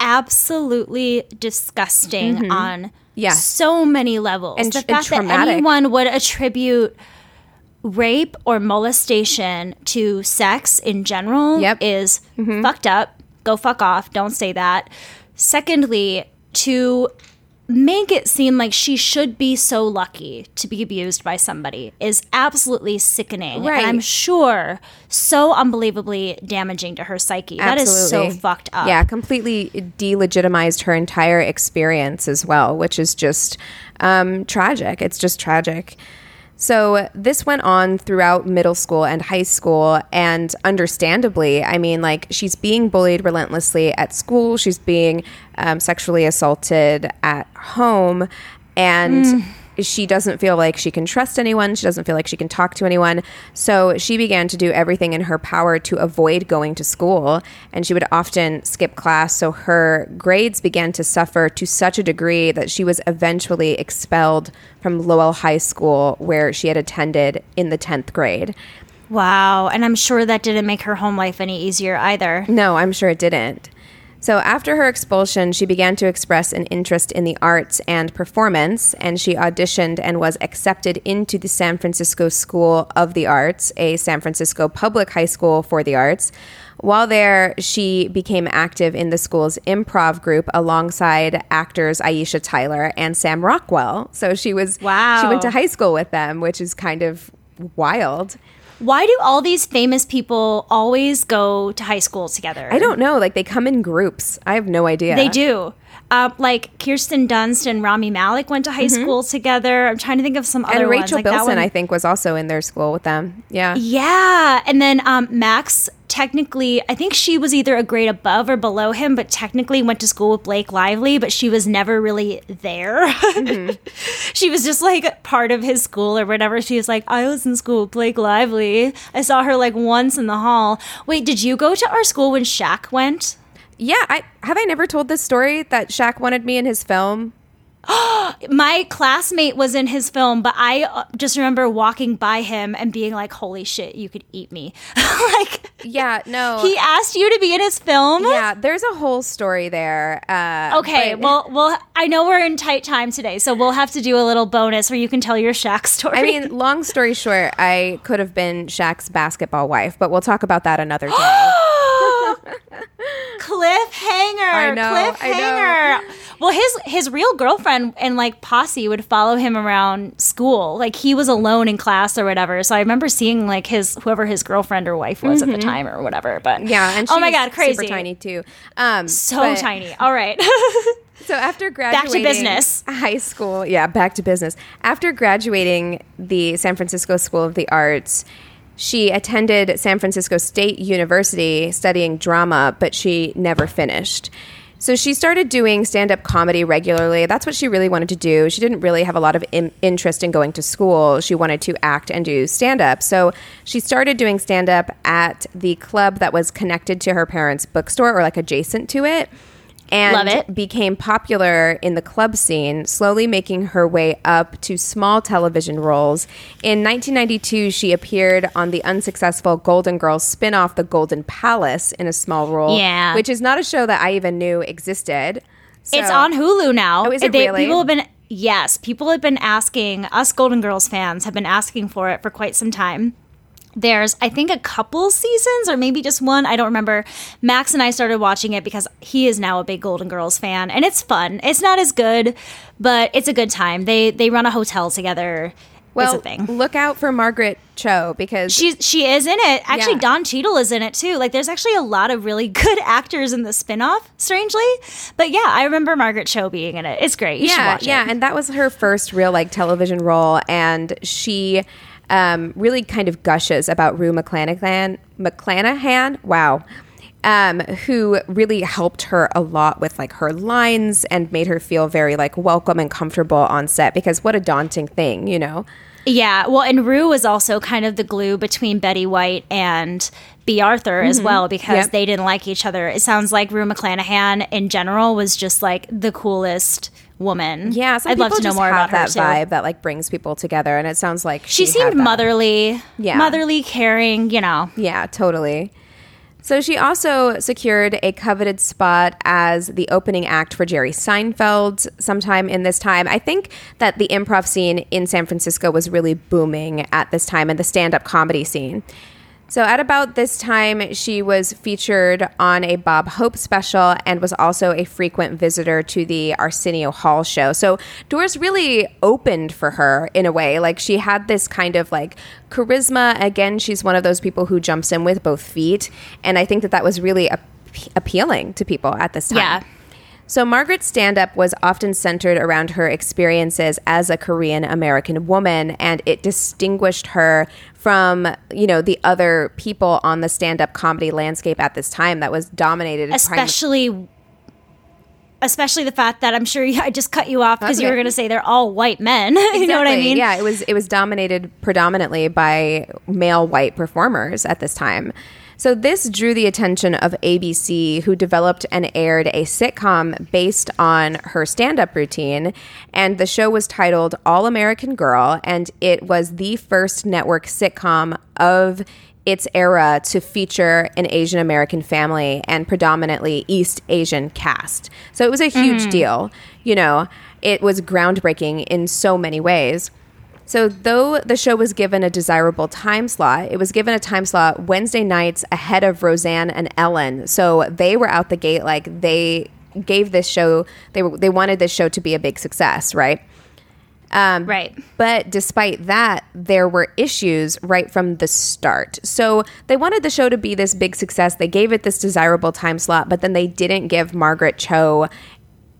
absolutely disgusting on Yes. so many levels. And the tr- fact that anyone would attribute rape or molestation to sex in general Yep. Mm-hmm. is fucked up. Go fuck off. Don't say that. Secondly, to make it seem like she should be so lucky to be abused by somebody is absolutely sickening. Right. And I'm sure so unbelievably damaging to her psyche. That is so fucked up. Yeah, completely delegitimized her entire experience as well, which is just um, tragic. It's just tragic. So this went on throughout middle school and high school, and understandably, I mean, like she's being bullied relentlessly at school, she's being um, sexually assaulted at home, and she doesn't feel like she can trust anyone. She doesn't feel like she can talk to anyone. So she began to do everything in her power to avoid going to school. And she would often skip class. So her grades began to suffer to such a degree that she was eventually expelled from Lowell High School, where she had attended in the 10th grade. Wow. And I'm sure that didn't make her home life any easier either. No, I'm sure it didn't. So, after her expulsion, she began to express an interest in the arts and performance, and she auditioned and was accepted into the San Francisco School of the Arts, a San Francisco public high school for the arts. While there, she became active in the school's improv group alongside actors Aisha Tyler and Sam Rockwell. So she was Wow. She went to high school with them, which is kind of wild. Why do all these famous people always go to high school together? I don't know, like they come in groups. I have no idea. They do. Uh, like Kirsten Dunst and Rami Malek went to high school together. I'm trying to think of some other and ones. Rachel like Bilson, I think, was also in their school with them. Yeah. Yeah, and then um, Max technically, I think she was either a grade above or below him, but technically went to school with Blake Lively, but she was never really there. Mm-hmm. she was just like part of his school or whatever. She was like, I was in school with Blake Lively. I saw her like once in the hall. Wait, did you go to our school when Shaq went? Yeah. I have I never told this story that Shaq wanted me in his film. My classmate was in his film, but I uh, just remember walking by him and being like, "Holy shit, you could eat me!" like Yeah. No. he asked you to be in his film. yeah. There's a whole story there. Uh, Okay, but- well, well, I know we're in tight time today, so we'll have to do a little bonus where you can tell your Shaq story. I mean, long story short, I could have been Shaq's basketball wife, but we'll talk about that another day. cliffhanger. I know, I cliffhanger. Well, his his real girlfriend and like posse would follow him around school. Like he was alone in class or whatever. So I remember seeing like his whoever his girlfriend or wife was at the time or whatever. But Mm-hmm. yeah. And oh my god, crazy, super tiny too. Um, so but- tiny. All right. So after graduating back to business. high school, yeah, back to business. After graduating the San Francisco School of the Arts, she attended San Francisco State University studying drama, but she never finished. So she started doing stand up comedy regularly. That's what she really wanted to do. She didn't really have a lot of in- interest in going to school. She wanted to act and do stand up. So she started doing stand up at the club that was connected to her parents' bookstore or like adjacent to it and became popular in the club scene, slowly making her way up to small television roles. In 1992, she appeared on the unsuccessful Golden Girls spin-off The Golden Palace in a small role, Yeah. which is not a show that I even knew existed. it's on Hulu now. Oh, is it They- really? People have been yes, people have been asking us Golden Girls fans have been asking for it for quite some time. There's, I think, a couple seasons or maybe just one. I don't remember. Max and I started watching it because he is now a big Golden Girls fan, and it's fun. It's not as good, but it's a good time. They they run a hotel together. Well, a thing. look out for Margaret Cho because She's she is in it. Actually, Yeah. Don Cheadle is in it too. Like, there's actually a lot of really good actors in the spinoff. Strangely, but yeah, I remember Margaret Cho being in it. It's great. You should yeah, it. yeah, and that was her first real like television role, and she um, really kind of gushes about Rue McClanahan. McClanahan, wow. Um, who really helped her a lot with like her lines and made her feel very like welcome and comfortable on set because what a daunting thing, you know? Yeah, well, and Rue was also kind of the glue between Betty White and Bea Arthur as well because Mm-hmm. Yep. they didn't like each other. It sounds like Rue McClanahan in general was just like the coolest woman. Yeah, I'd love to know more about her that too. vibe that like brings people together, and it sounds like She had seemed motherly, Yeah. motherly, caring. You know, Yeah, totally. So she also secured a coveted spot as the opening act for Jerry Seinfeld sometime in this time. I think that the improv scene in San Francisco was really booming at this time and the stand up comedy scene. So at about this time, she was featured on a Bob Hope special and was also a frequent visitor to the Arsenio Hall show. So doors really opened for her in a way. Like she had this kind of like charisma. Again, she's one of those people who jumps in with both feet, and I think that that was really ap- appealing to people at this time. Yeah. So, Margaret's stand up was often centered around her experiences as a Korean American woman, and it distinguished her from, you know, the other people on the stand up comedy landscape at this time that was dominated. prim- especially. Especially the fact that I'm sure you, I just cut you off because you were going to say they're all white men. you know what I mean? Yeah, it was it was dominated predominantly by male white performers at this time. So this drew the attention of ABC, who developed and aired a sitcom based on her stand-up routine, and the show was titled All American Girl, and it was the first network sitcom of its era to feature an Asian American family and predominantly East Asian cast. So it was a huge mm-hmm. deal. You know, it was groundbreaking in so many ways. So, though the show was given a desirable time slot, it was given a time slot Wednesday nights ahead of Roseanne and Ellen. So, they were out the gate like they gave this show, they, were, they wanted this show to be a big success, right? Um, Right. But despite that, there were issues right from the start. So they wanted the show to be this big success. They gave it this desirable time slot, but then they didn't give Margaret Cho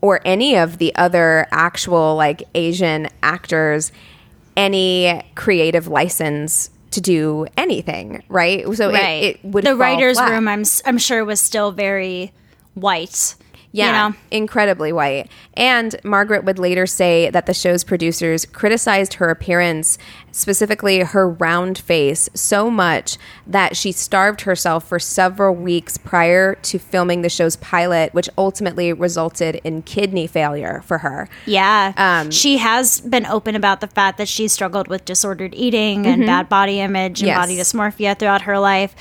or any of the other actual like Asian actors any creative license to do anything, right? So right. it, it would the writers' flat. room, I'm I'm sure, was still very white. Yeah, You know? incredibly white. And Margaret would later say that the show's producers criticized her appearance, specifically her round face, so much that she starved herself for several weeks prior to filming the show's pilot, which ultimately resulted in kidney failure for her. Yeah. Um, she has been open about the fact that she struggled with disordered eating and bad body image and Mm-hmm. Yes. body dysmorphia throughout her life.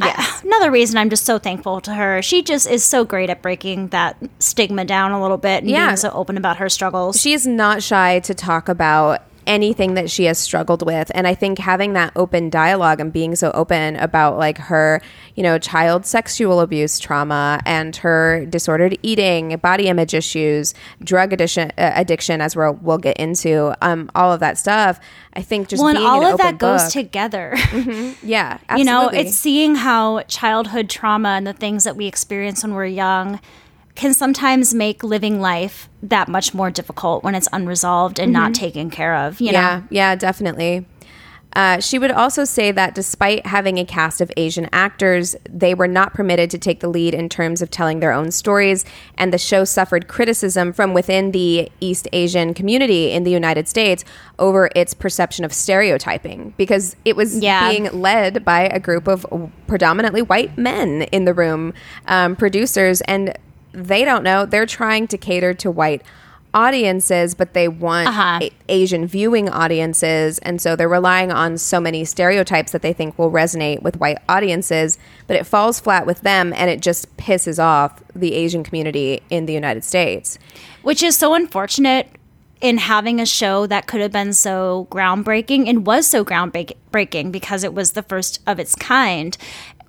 I- another reason I'm just so thankful to her. She just is so great at breaking that stigma down a little bit and Yeah. being so open about her struggles. She is not shy to talk about anything that she has struggled with and i think having that open dialogue and being so open about like her you know child sexual abuse trauma and her disordered eating body image issues drug addiction uh, addiction as we'll, we'll get into um, all of that stuff i think just well, and all of that goes book- together. yeah absolutely. You know, it's seeing how childhood trauma and the things that we experience when we're young can sometimes make living life that much more difficult when it's unresolved and not taken care of. You yeah, know, yeah, definitely. Uh, she would also say that despite having a cast of Asian actors, they were not permitted to take the lead in terms of telling their own stories, and the show suffered criticism from within the East Asian community in the United States over its perception of stereotyping because it was Yeah. being led by a group of predominantly white men in the room, um, producers, and they don't know. They're trying to cater to white audiences, but they want Uh-huh. a- Asian viewing audiences. And so they're relying on so many stereotypes that they think will resonate with white audiences, but it falls flat with them and it just pisses off the Asian community in the United States. which is so unfortunate in having a show that could have been so groundbreaking and was so groundbreaking because it was the first of its kind.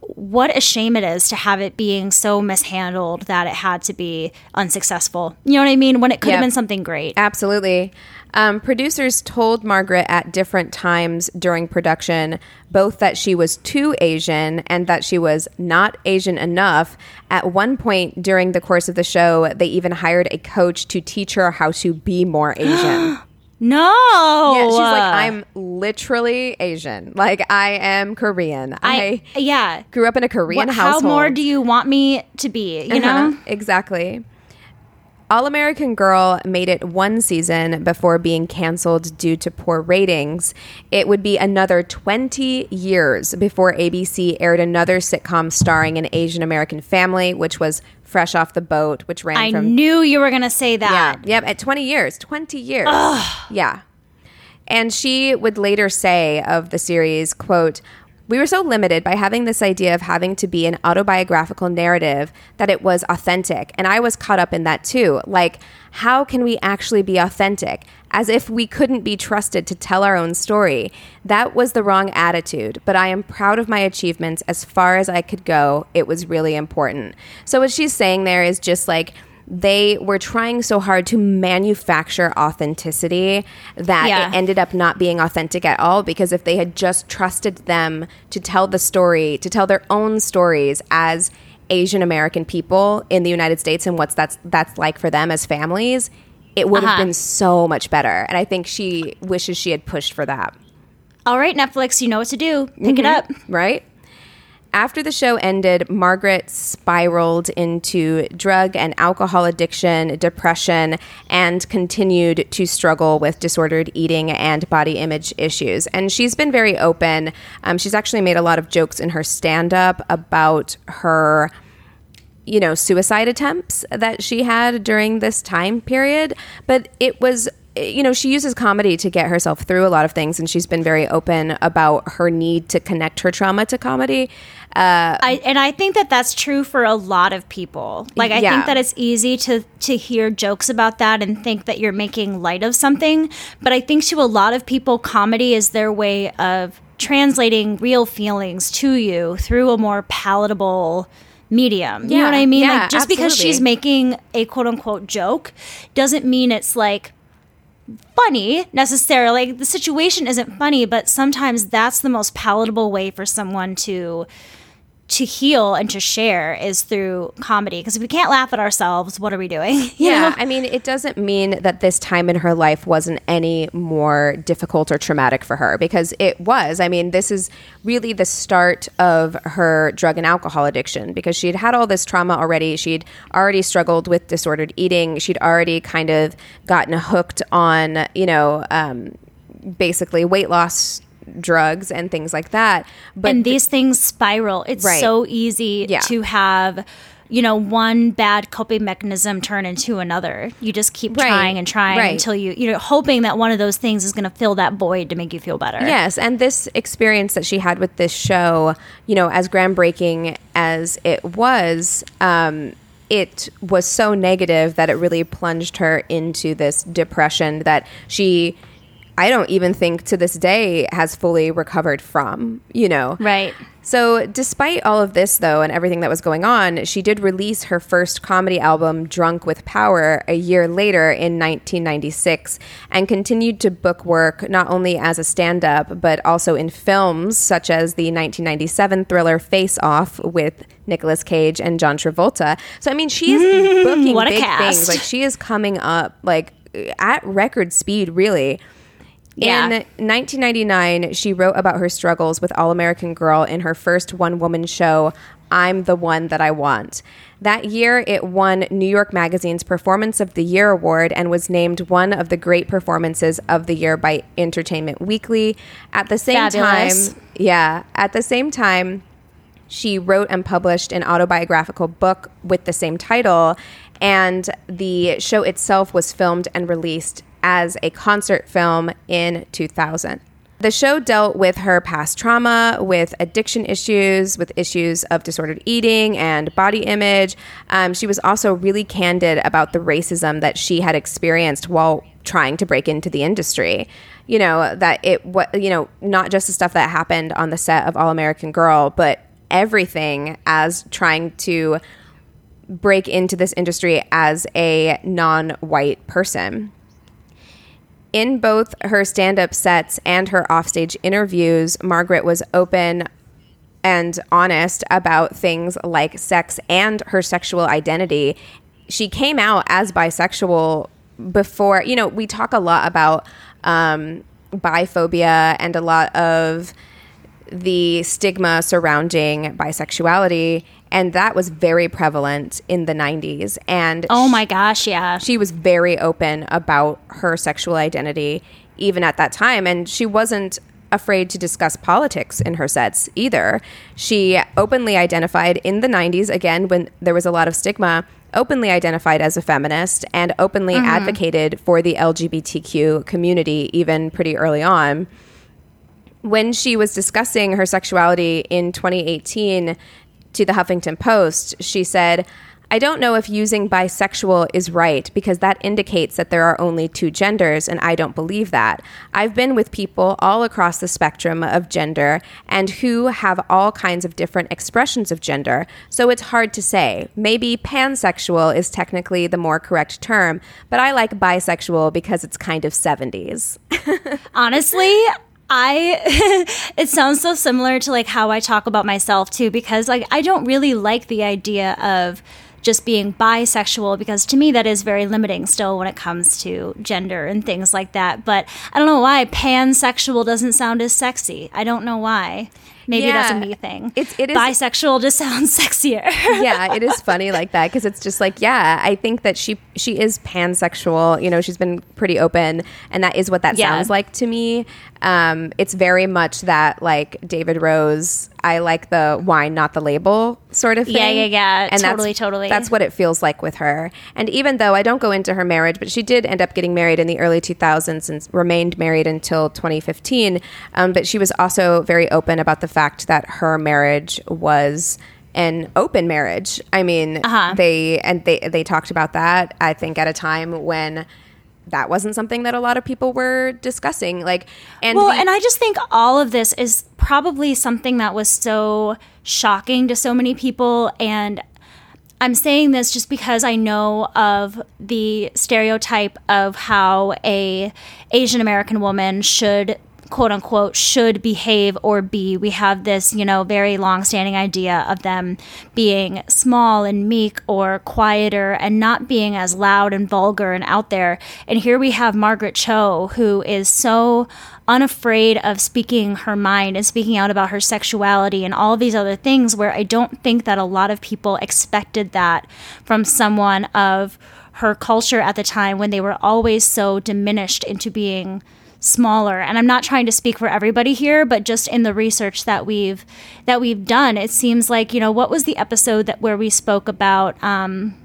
What a shame it is to have it being so mishandled that it had to be unsuccessful. You know what I mean? When it could have been something great. Absolutely. Um, producers told Margaret at different times during production both that she was too Asian and that she was not Asian enough. At one point during the course of the show, they even hired a coach to teach her how to be more Asian. No. yeah, she's like, I'm literally Asian. Like, I am Korean. I, I, yeah. grew up in a Korean What, how more do you want me to be? You Uh-huh, know? exactly. All American Girl made it one season before being canceled due to poor ratings. It would be another 20 years before ABC aired another sitcom starring an Asian American family, which was Fresh Off the Boat, which ran I from knew you were going to say that. yeah, that. yep, at 20 years, 20 years. Yeah. And she would later say of the series, quote, we were so limited by having this idea of having to be an autobiographical narrative that it was authentic. And I was caught up in that too. Like, how can we actually be authentic? As if we couldn't be trusted to tell our own story. That was the wrong attitude, but I am proud of my achievements as far as I could go. It was really important. So, what she's saying there is just like, they were trying so hard to manufacture authenticity that Yeah. it ended up not being authentic at all because if they had just trusted them to tell the story, to tell their own stories as Asian American people in the United States and what's that's that's like for them as families, it would have Uh-huh. been so much better. And I think she wishes she had pushed for that. All right, Netflix, you know what to do. Pick Mm-hmm. it up. right? After the show ended, Margaret spiraled into drug and alcohol addiction, depression, and continued to struggle with disordered eating and body image issues. And she's been very open. Um, she's actually made a lot of jokes in her stand up about her you know, suicide attempts that she had during this time period. But it was, you know, she uses comedy to get herself through a lot of things, and she's been very open about her need to connect her trauma to comedy. Uh, I, and I think that that's true for a lot of people. Like I Yeah. think that it's easy to to hear jokes about that and think that you're making light of something, but I think to a lot of people comedy is their way of translating real feelings to you through a more palatable medium. You know what I mean? Yeah, like just because she's making a quote unquote joke doesn't mean it's like funny necessarily. The situation isn't funny, but sometimes that's the most palatable way for someone to to heal and to share is through comedy. Because if we can't laugh at ourselves, what are we doing? You yeah, know? I mean, it doesn't mean that this time in her life wasn't any more difficult or traumatic for her because it was. I mean, this is really the start of her drug and alcohol addiction because she'd had all this trauma already. She'd already struggled with disordered eating. She'd already kind of gotten hooked on, you know, um, basically weight loss drugs and things like that. But and these things spiral. It's Right. so easy Yeah. to have. You know, one bad coping mechanism turn into another. You just keep Right. trying and trying Right. until you, you know, hoping that one of those things is going to fill that void to make you feel better. Yes, and this experience that she had with this show, you know, as groundbreaking as it was, um, it was so negative that it really plunged her into this depression that she, I don't even think to this day, has fully recovered from, you know. Right. So, despite all of this, though, and everything that was going on, she did release her first comedy album, Drunk with Power, a year later in 1996, and continued to book work not only as a stand up, but also in films such as the 1997 thriller Face Off with Nicolas Cage and John Travolta. So, I mean, she is mm, booking What a big cast. things. Like, she is coming up, like, at record speed, really. Yeah. In 1999, she wrote about her struggles with All American Girl in her first one woman show, I'm the One That I Want. That year, it won New York Magazine's Performance of the Year award and was named one of the great performances of the year by Entertainment Weekly. At the same Fabulous. time, yeah, at the same time, she wrote and published an autobiographical book with the same title. And the show itself was filmed and released as a concert film in 2000. The show dealt with her past trauma, with addiction issues, with issues of disordered eating and body image. Um, she was also really candid about the racism that she had experienced while trying to break into the industry. You know, that it, what, you know, not just the stuff that happened on the set of All American Girl, but everything as trying to break into this industry as a non white person in both her stand up sets and her offstage interviews, Margaret was open and honest about things like sex and her sexual identity. She came out as bisexual before, you know, we talk a lot about um, biphobia and a lot of the stigma surrounding bisexuality and that was very prevalent in the 90s and oh my gosh yeah. she was very open about her sexual identity even at that time and she wasn't afraid to discuss politics in her sets either. She openly identified in the 90s again when there was a lot of stigma openly identified as a feminist and openly mm-hmm. advocated for the lgbtq community even pretty early on when she was discussing her sexuality in 2018 to the Huffington Post, she said, I don't know if using bisexual is right because that indicates that there are only two genders, and I don't believe that. I've been with people all across the spectrum of gender and who have all kinds of different expressions of gender, so it's hard to say. Maybe pansexual is technically the more correct term, but I like bisexual because it's kind of 70s. Honestly, I it sounds so similar to like how I talk about myself too because like I don't really like the idea of just being bisexual because to me that is very limiting still when it comes to gender and things like that. But I don't know why pansexual doesn't sound as sexy. I don't know why. Maybe yeah. that's a me thing. It's it is bisexual just sounds sexier. yeah, it is funny like that because it's just like yeah, I think that she she is pansexual. You know, she's been pretty open, and that is what that yeah. sounds like to me. Um, it's very much that like David Rose. I like the wine, not the label sort of thing. Yeah, yeah, yeah. And totally, that's, totally. That's what it feels like with her. And even though I don't go into her marriage, but she did end up getting married in the early 2000s and remained married until 2015. Um, but she was also very open about the fact that her marriage was an open marriage. I mean, uh-huh. they and they they talked about that. I think at a time when that wasn't something that a lot of people were discussing. Like, and well, and I just think all of this is probably something that was so shocking to so many people. And I'm saying this just because I know of the stereotype of how a Asian American woman should quote unquote should behave or be. We have this, you know, very long standing idea of them being small and meek or quieter and not being as loud and vulgar and out there. And here we have Margaret Cho, who is so unafraid of speaking her mind and speaking out about her sexuality and all these other things where I don't think that a lot of people expected that from someone of her culture at the time when they were always so diminished into being smaller and i'm not trying to speak for everybody here but just in the research that we've that we've done it seems like you know what was the episode that where we spoke about um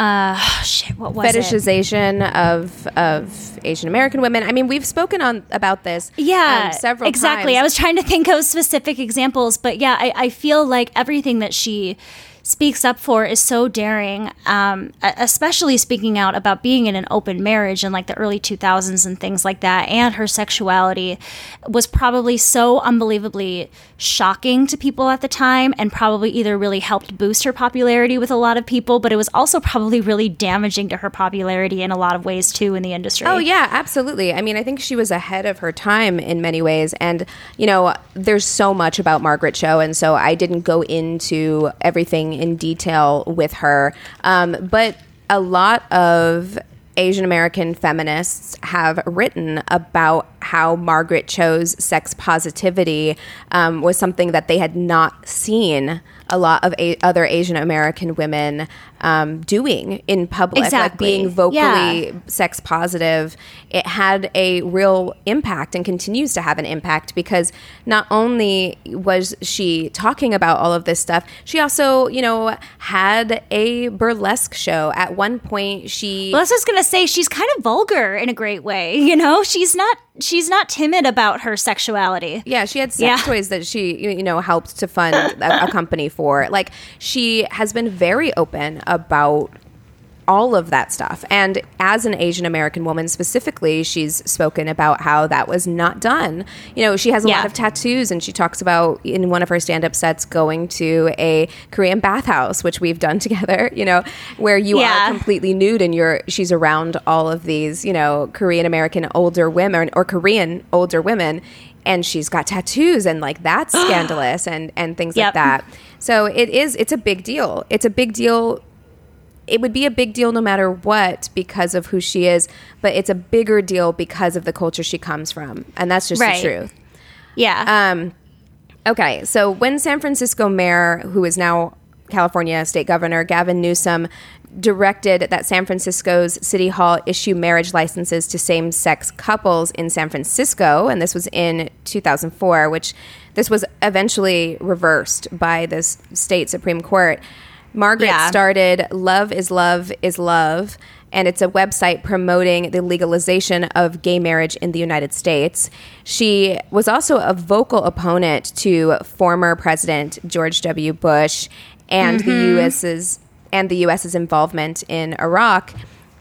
uh shit what was fetishization it? of of asian american women i mean we've spoken on about this yeah um, several exactly times. i was trying to think of specific examples but yeah I, I feel like everything that she speaks up for is so daring, um, especially speaking out about being in an open marriage in like the early 2000s and things like that. And her sexuality was probably so unbelievably shocking to people at the time and probably either really helped boost her popularity with a lot of people, but it was also probably really damaging to her popularity in a lot of ways too in the industry. Oh, yeah, absolutely. I mean, I think she was ahead of her time in many ways. And, you know, there's so much about Margaret Cho. And so I didn't go into everything in detail with her. Um, but a lot of Asian American feminists have written about how Margaret Cho's sex positivity um, was something that they had not seen a lot of a- other Asian American women um, doing in public, like being vocally Yeah. sex positive. It had a real impact and continues to have an impact because not only was she talking about all of this stuff, she also, you know, had a burlesque show. At one point, she Well, I was just gonna say she's kind of vulgar in a great way. You know, she's not she's not timid about her sexuality. Yeah, she had sex Yeah. toys that she, you you know, helped to fund a, a company for. Like, she has been very open about all of that stuff. And as an Asian American woman specifically, she's spoken about how that was not done. You know, she has a lot of tattoos, and she talks about in one of her stand up sets going to a Korean bathhouse, which we've done together, you know, where you Yeah. are completely nude and you're she's around all of these, you know, Korean American older women or Korean older women and she's got tattoos and like that's scandalous and and things like that. So it is it's a big deal. It's a big deal it would be a big deal no matter what because of who she is, but it's a bigger deal because of the culture she comes from. And that's just Right. the truth. Yeah. Um, okay, so when San Francisco Mayor, who is now California State Governor Gavin Newsom, directed that San Francisco's City Hall issue marriage licenses to same sex couples in San Francisco, and this was in 2004, which this was eventually reversed by the state Supreme Court. Margaret Yeah. started Love is Love is Love, and it's a website promoting the legalization of gay marriage in the United States. She was also a vocal opponent to former President George W. Bush and the mm-hmm. U.S.'s and the U.S.'s involvement in Iraq.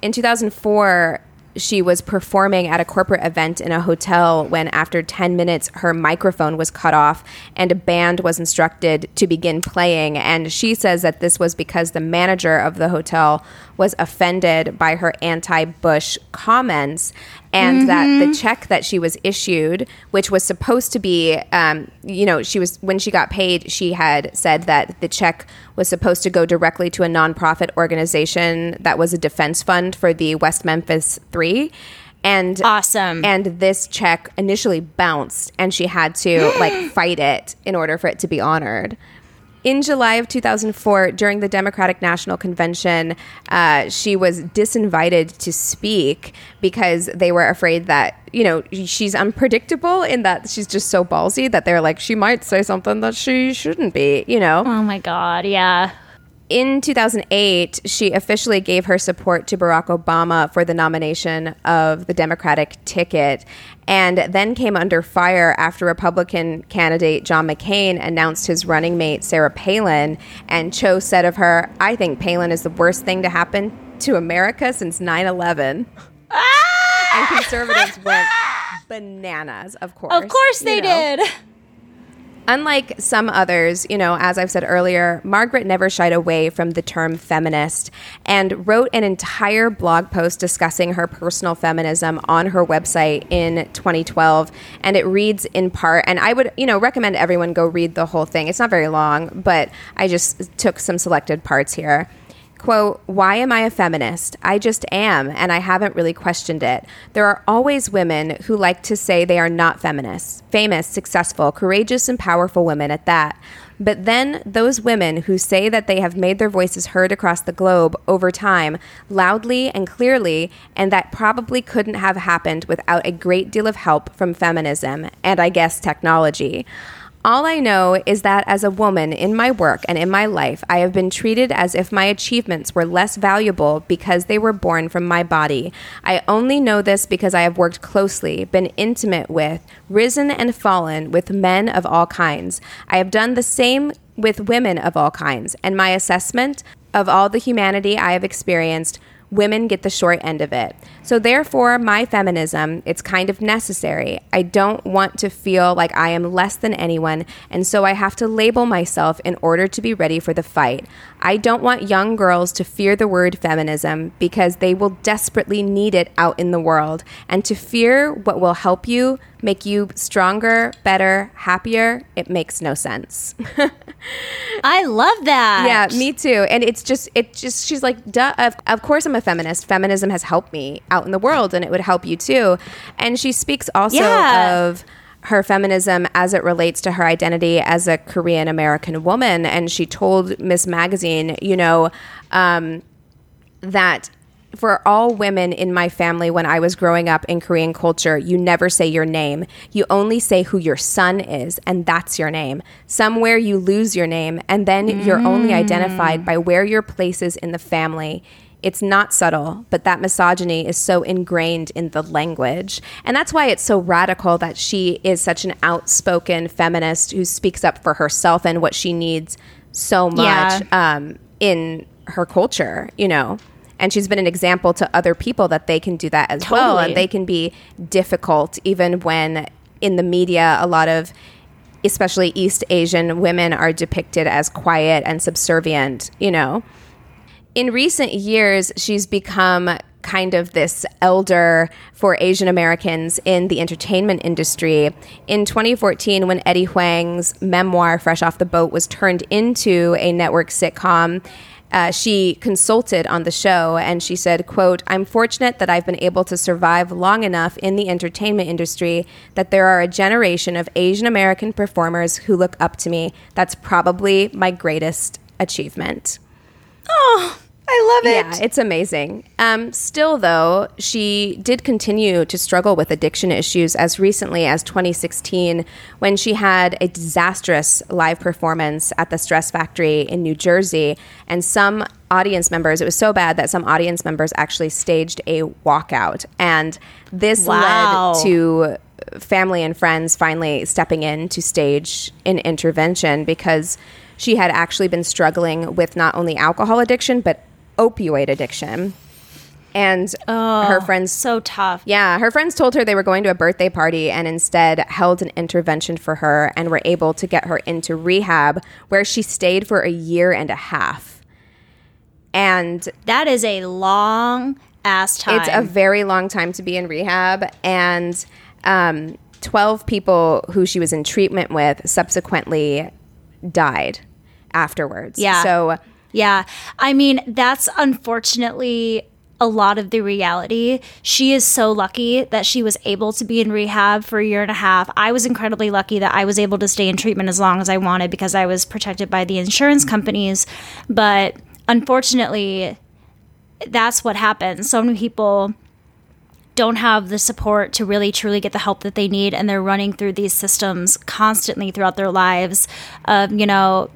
In 2004, she was performing at a corporate event in a hotel when, after 10 minutes, her microphone was cut off and a band was instructed to begin playing. And she says that this was because the manager of the hotel was offended by her anti Bush comments and that the check that she was issued, which was supposed to be, um, you know, she was, when she got paid, she had said that the check was supposed to go directly to a nonprofit organization that was a defense fund for the West Memphis Three. And Awesome. And this check initially bounced, and she had to like fight it in order for it to be honored. In July of 2004, during the Democratic National Convention, uh, she was disinvited to speak because they were afraid that, you know, she's unpredictable in that she's just so ballsy that they're like, she might say something that she shouldn't be, you know? oh my god. Yeah. In 2008, she officially gave her support to Barack Obama for the nomination of the Democratic ticket, and then came under fire after Republican candidate John McCain announced his running mate Sarah Palin. And Cho said of her, I think Palin is the worst thing to happen to America since 9 11. And conservatives went bananas, of course. Of course you they know. did. Unlike some others, you know, as I've said earlier, Margaret never shied away from the term feminist and wrote an entire blog post discussing her personal feminism on her website in 2012. And it reads in part, and I would, you know, recommend everyone go read the whole thing. It's not very long, but I just took some selected parts here. Quote, why am I a feminist? I just am, and I haven't really questioned it. There are always women who like to say they are not feminists, famous, successful, courageous, and powerful women at that. But then those women who say that they have made their voices heard across the globe over time, loudly and clearly, and that probably couldn't have happened without a great deal of help from feminism and I guess technology. All I know is that as a woman in my work and in my life, I have been treated as if my achievements were less valuable because they were born from my body. I only know this because I have worked closely, been intimate with, risen and fallen with men of all kinds. I have done the same with women of all kinds, and my assessment of all the humanity I have experienced women get the short end of it. So therefore, my feminism, it's kind of necessary. I don't want to feel like I am less than anyone, and so I have to label myself in order to be ready for the fight. I don't want young girls to fear the word feminism because they will desperately need it out in the world, and to fear what will help you make you stronger, better, happier, it makes no sense. I love that. Yeah, me too. And it's just, it just, she's like, duh, of, of course I'm a feminist, feminism has helped me out in the world and it would help you too. And she speaks also Yeah. of her feminism as it relates to her identity as a Korean American woman. And she told Ms. Magazine, you know, um, that for all women in my family when I was growing up in Korean culture, you never say your name. You only say who your son is, and that's your name. Somewhere you lose your name, and then you're only identified by where your place is in the family. It's not subtle, but that misogyny is so ingrained in the language. And that's why it's so radical that she is such an outspoken feminist who speaks up for herself and what she needs so much Yeah. um, in her culture, you know. And she's been an example to other people that they can do that as well. And they can be difficult even when in the media, a lot of, especially East Asian women, are depicted as quiet and subservient, you know. In recent years, she's become kind of this elder for Asian Americans in the entertainment industry. In 2014, when Eddie Huang's memoir, Fresh Off the Boat, was turned into a network sitcom, uh, she consulted on the show and she said quote i'm fortunate that i've been able to survive long enough in the entertainment industry that there are a generation of asian american performers who look up to me. That's probably my greatest achievement I love it. yeah, it's amazing. Um, still, though, she did continue to struggle with addiction issues as recently as 2016 when she had a disastrous live performance at the Stress Factory in New Jersey. And some audience members, it was so bad that some audience members actually staged a walkout. And this Wow. led to family and friends finally stepping in to stage an intervention because she had actually been struggling with not only alcohol addiction but opioid addiction. And her friends So tough. yeah, her friends told her they were going to a birthday party and instead held an intervention for her and were able to get her into rehab where she stayed for a year and a half. And That is a long ass time. it's a very long time to be in rehab, and um, 12 people who she was in treatment with subsequently died afterwards. Yeah. So, Yeah. I mean, that's unfortunately a lot of the reality. She is so lucky that she was able to be in rehab for a year and a half. I was incredibly lucky that I was able to stay in treatment as long as I wanted because I was protected by the insurance mm-hmm. companies. But unfortunately, that's what happens. So many people don't have the support to really truly get the help that they need and they're running through these systems constantly throughout their lives of you know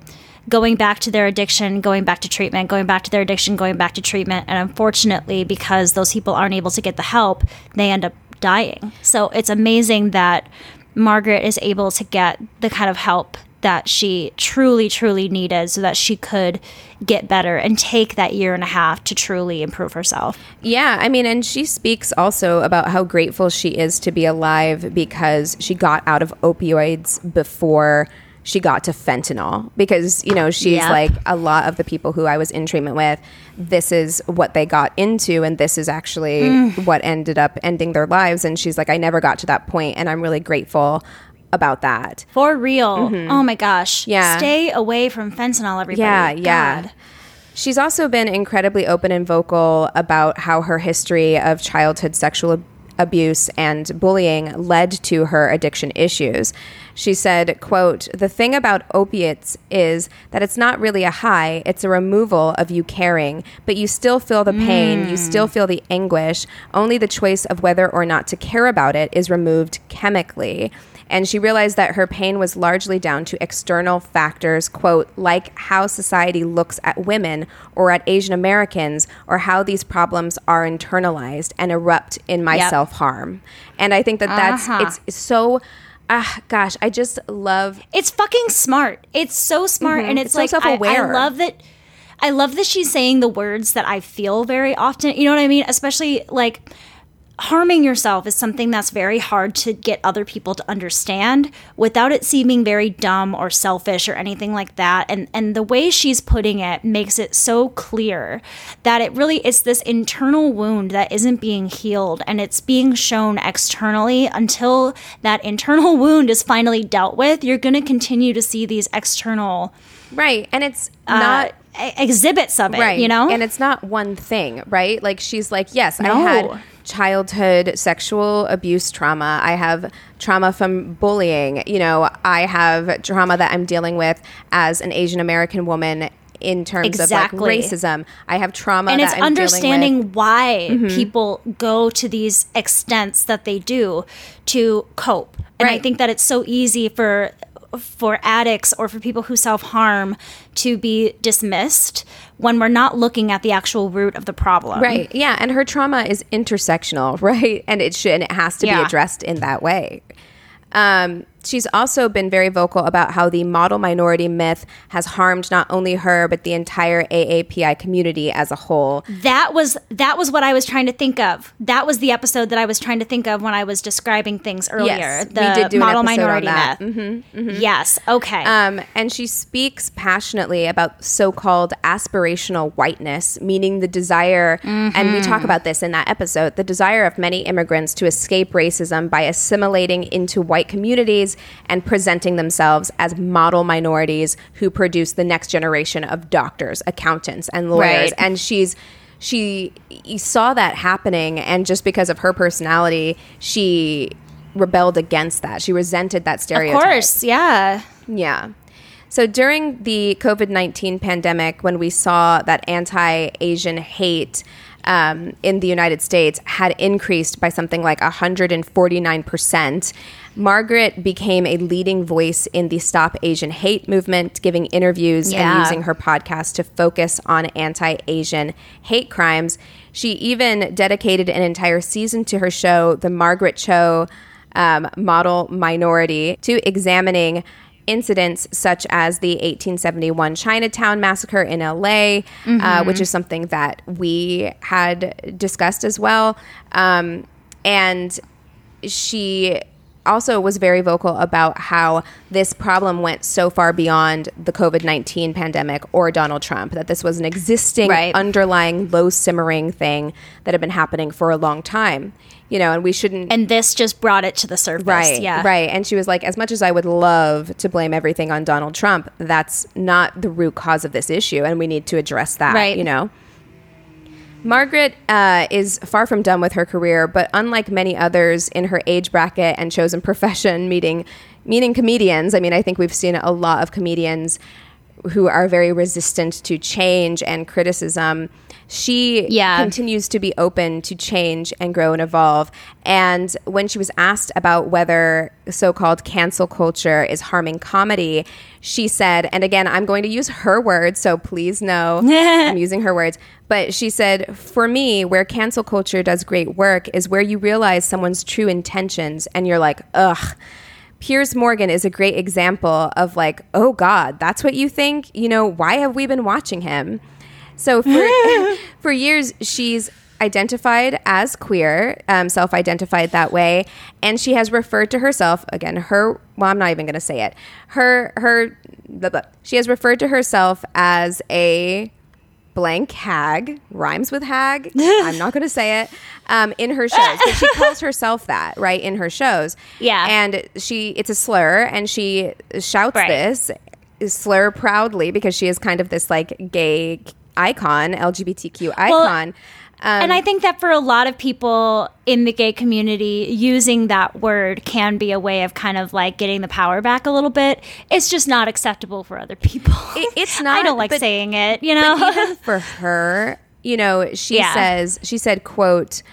going back to their addiction going back to treatment going back to their addiction going back to treatment. And unfortunately because those people aren't able to get the help they end up dying. So it's amazing that margaret is able to get the kind of help that she truly truly needed so that she could get better and take that year and a half to truly improve herself. Yeah, I mean, and she speaks also about how grateful she is to be alive because she got out of opioids before she got to fentanyl. Because, you know, she's Yep. like a lot of the people who I was in treatment with, this is what they got into, and this is actually Mm. what ended up ending their lives. And she's like, I never got to that point, and I'm really grateful about that. For real. Oh my gosh. Mm-hmm. Yeah. Stay away from fentanyl, everybody. Yeah, yeah. She's also been incredibly open and vocal about how her history of childhood sexual ab- abuse and bullying led to her addiction issues. She said, quote, "The thing about opiates is that it's not really a high, it's a removal of you caring, but you still feel the pain, you hmm. still feel the anguish. Only the choice of whether or not to care about it is removed chemically." And she realized that her pain was largely down to external factors, quote, like how society looks at women or at Asian Americans, or how these problems are internalized and erupt in my Yep. self harm. And I think that that's Uh-huh. it's so. Ah, gosh, I just love. It's fucking smart. It's so smart. And it's, Mm-hmm. It's so like, I, I love that. I love that she's saying the words that I feel very often. You know what I mean? Especially like harming yourself is something that's very hard to get other people to understand without it seeming very dumb or selfish or anything like that and and the way she's putting it makes it so clear that it really is this internal wound that isn't being healed and it's being shown externally until that internal wound is finally dealt with you're going to continue to see these external Right. And it's uh, not. Exhibits of it, you know? And it's not one thing, right? Like she's like, yes, I had childhood sexual abuse trauma. I have trauma from bullying. You know, I have trauma that I'm dealing with as an Asian American woman in terms Exactly. of like racism. I have trauma and that it's I'm dealing with. Mm-hmm. understanding why people go to these extents that they do to cope and i think that it's so easy for for addicts or for people who self-harm to be dismissed when we're not looking at the actual root of the problem Right. Yeah, and her trauma is intersectional, right? And it should and it has to Yeah. be addressed in that way. Um, she's also been very vocal about how the model minority myth has harmed not only her but the entire AAPI community as a whole. that was that was what i was trying to think of. That was the episode that i was trying to think of when i was describing things earlier. Yes, we the did do an model minority that. Mm-hmm, myth yes okay. Um, and she speaks passionately about so-called aspirational whiteness, meaning the desire, and we talk about this in that episode, the desire of many immigrants to escape racism by assimilating into white communities and presenting themselves as model minorities who produce the next generation of doctors, accountants, and lawyers. Right. And she's she saw that happening, and just because of her personality, she rebelled against that. She resented that stereotype. of course yeah Yeah. So during the COVID 19 pandemic, when we saw that anti Asian hate um, in the United States had increased by something like 149%, Margaret became a leading voice in the Stop Asian Hate movement, giving interviews and using her podcast to focus on anti Asian hate crimes. She even dedicated an entire season to her show, The Margaret Cho um, Model Minority, to examining incidents such as the 1871 Chinatown massacre in LA, uh, which is something that we had discussed as well. Um, and she also was very vocal about how this problem went so far beyond the COVID 19 pandemic or Donald Trump, that this was an existing Right. underlying low simmering thing that had been happening for a long time. You know, and we shouldn't. and this just brought it to the surface. Right, yeah, right. And she was like, as much as I would love to blame everything on Donald Trump, that's not the root cause of this issue, and we need to address that. Right. You know. Margaret uh, is far from done with her career, but unlike many others in her age bracket and chosen profession, meeting meaning comedians. I mean, I think we've seen a lot of comedians who are very resistant to change and criticism. She Yeah. continues to be open to change and grow and evolve. And when she was asked about whether so called cancel culture is harming comedy, she said, and again, I'm going to use her words, so please know I'm using her words. But she said, for me, where cancel culture does great work is where you realize someone's true intentions and you're like, ugh. Piers Morgan is a great example of like, oh God, that's what you think? You know, why have we been watching him? So for for years, she's identified as queer, um, self-identified that way, and she has referred to herself again. Her well, I'm not even going to say it. Her her blah, blah. she has referred to herself as a blank hag rhymes with hag i'm not going to say it um, in her shows but she calls herself that right in her shows Yeah. and she it's a slur and she shouts Right. this slur proudly because she is kind of this like gay icon lgbtq icon um, and I think that for a lot of people in the gay community, using that word can be a way of kind of like getting the power back a little bit. It's just not acceptable for other people. It- it's not. I don't like but- saying it, you know? even for her, you know, she Yeah. says, she said, quote,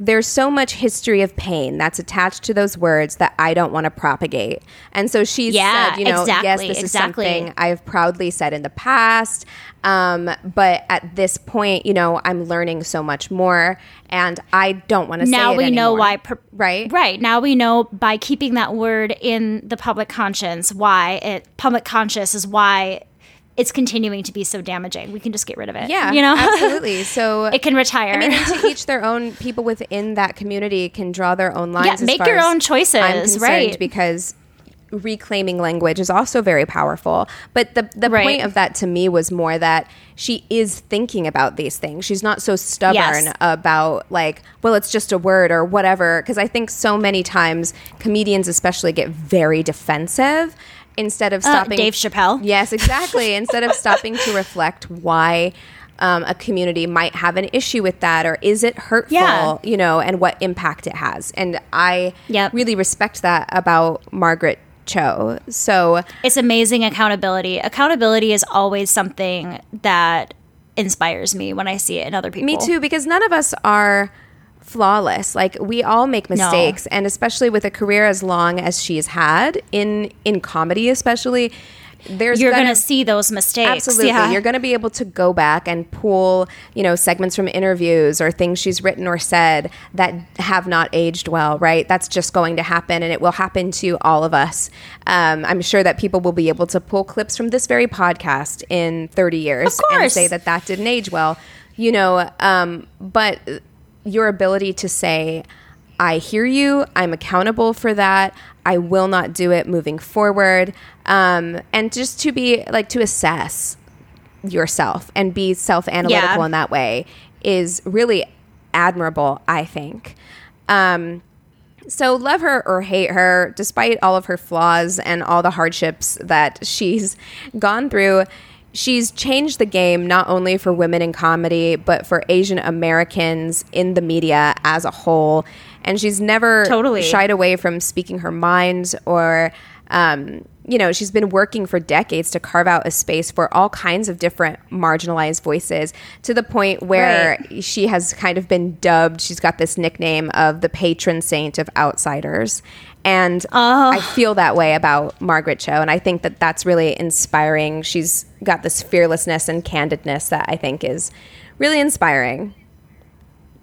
there's so much history of pain that's attached to those words that I don't want to propagate. And so she Yeah, said, you know, yes, exactly, this exactly. is something I've proudly said in the past. Um, but at this point, you know, I'm learning so much more and I don't want to say now it we know why per- Right? right now we know by keeping that word in the public conscience why it public conscious is why it's continuing to be so damaging we can just get rid of it Yeah, you know absolutely. So it can retire I mean, to each their own. People within that community can draw their own lines. Yeah, make your own choices, I'm concerned, right. Because reclaiming language is also very powerful. But the the Right. point of that to me was more that she is thinking about these things. She's not so stubborn Yes. about like, well, it's just a word or whatever. Because I think so many times comedians, especially, get very defensive. Instead of Uh, stopping Dave Chappelle. Yes, exactly. Instead of stopping to reflect why um, a community might have an issue with that, or is it hurtful, Yeah. you know, and what impact it has. And I Yep. really respect that about Margaret Cho. So It's amazing accountability. Accountability is always something that inspires me when I see it in other people. Me too, because none of us are flawless. Like we all make mistakes, and especially with a career as long as she's had in in comedy, especially. There's You're gonna- going to see those mistakes. Absolutely. Yeah. You're going to be able to go back and pull, you know, segments from interviews or things she's written or said that have not aged well, right? That's just going to happen and it will happen to all of us. Um, I'm sure that people will be able to pull clips from this very podcast in 30 years and say that that didn't age well, you know, um, but your ability to say, I hear you. I'm accountable for that. I will not do it moving forward. Um, and just to be like to assess yourself and be self analytical Yeah. in that way is really admirable, I think. Um, so love her or hate her, despite all of her flaws and all the hardships that she's gone through, she's changed the game not only for women in comedy, but for Asian Americans in the media as a whole. And she's never Totally. shied away from speaking her mind or um, you know, she's been working for decades to carve out a space for all kinds of different marginalized voices to the point where she has kind of been dubbed, she's got this nickname of the patron saint of outsiders. And I oh. feel that way about Margaret Cho. And I think that that's really inspiring. She's got this fearlessness and candidness that I think is really inspiring.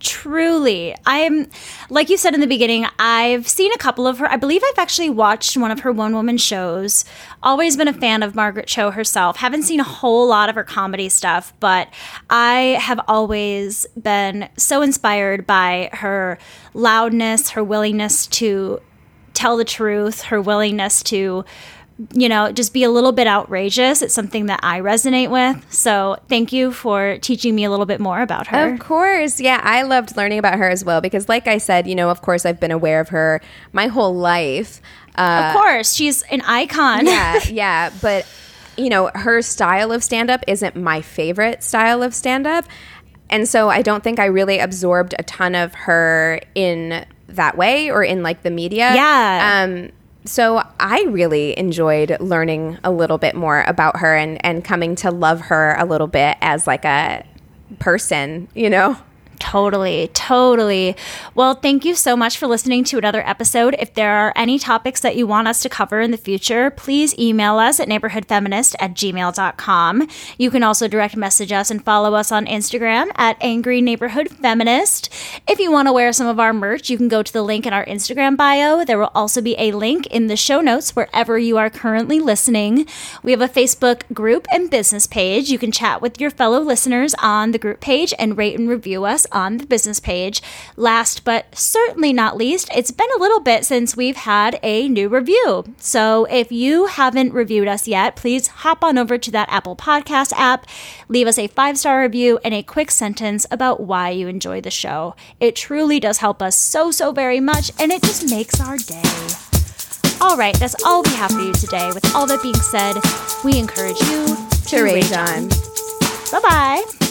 Truly. I'm, like you said in the beginning, I've seen a couple of her. I believe I've actually watched one of her one woman shows. Always been a fan of Margaret Cho herself. Haven't seen a whole lot of her comedy stuff, but I have always been so inspired by her loudness, her willingness to tell the truth, her willingness to you know, just be a little bit outrageous. It's something that I resonate with. So, thank you for teaching me a little bit more about her. Of course. Yeah, I loved learning about her as well because, like I said, you know, of course, I've been aware of her my whole life. Uh, Of course, she's an icon. yeah, yeah. But, you know, her style of stand up isn't my favorite style of stand up. And so I don't think I really absorbed a ton of her in that way or in like the media. Yeah. Um, so I really enjoyed learning a little bit more about her and, and coming to love her a little bit as like a person, you know? Totally, totally. Well, thank you so much for listening to another episode. If there are any topics that you want us to cover in the future, please email us at neighborhoodfeminist at gmail.com. You can also direct message us and follow us on Instagram at Angry Neighborhood Feminist. If you want to wear some of our merch, you can go to the link in our Instagram bio. There will also be a link in the show notes wherever you are currently listening. We have a Facebook group and business page. You can chat with your fellow listeners on the group page and rate and review us on the business page. Last but certainly not least, it's been a little bit since we've had a new review. So if you haven't reviewed us yet, please hop on over to that Apple Podcast app, leave us a five star review and a quick sentence about why you enjoy the show. It truly does help us so, so very much, and it just makes our day. All right, that's all we have for you today. With all that being said, we encourage you to, rage on. Bye bye.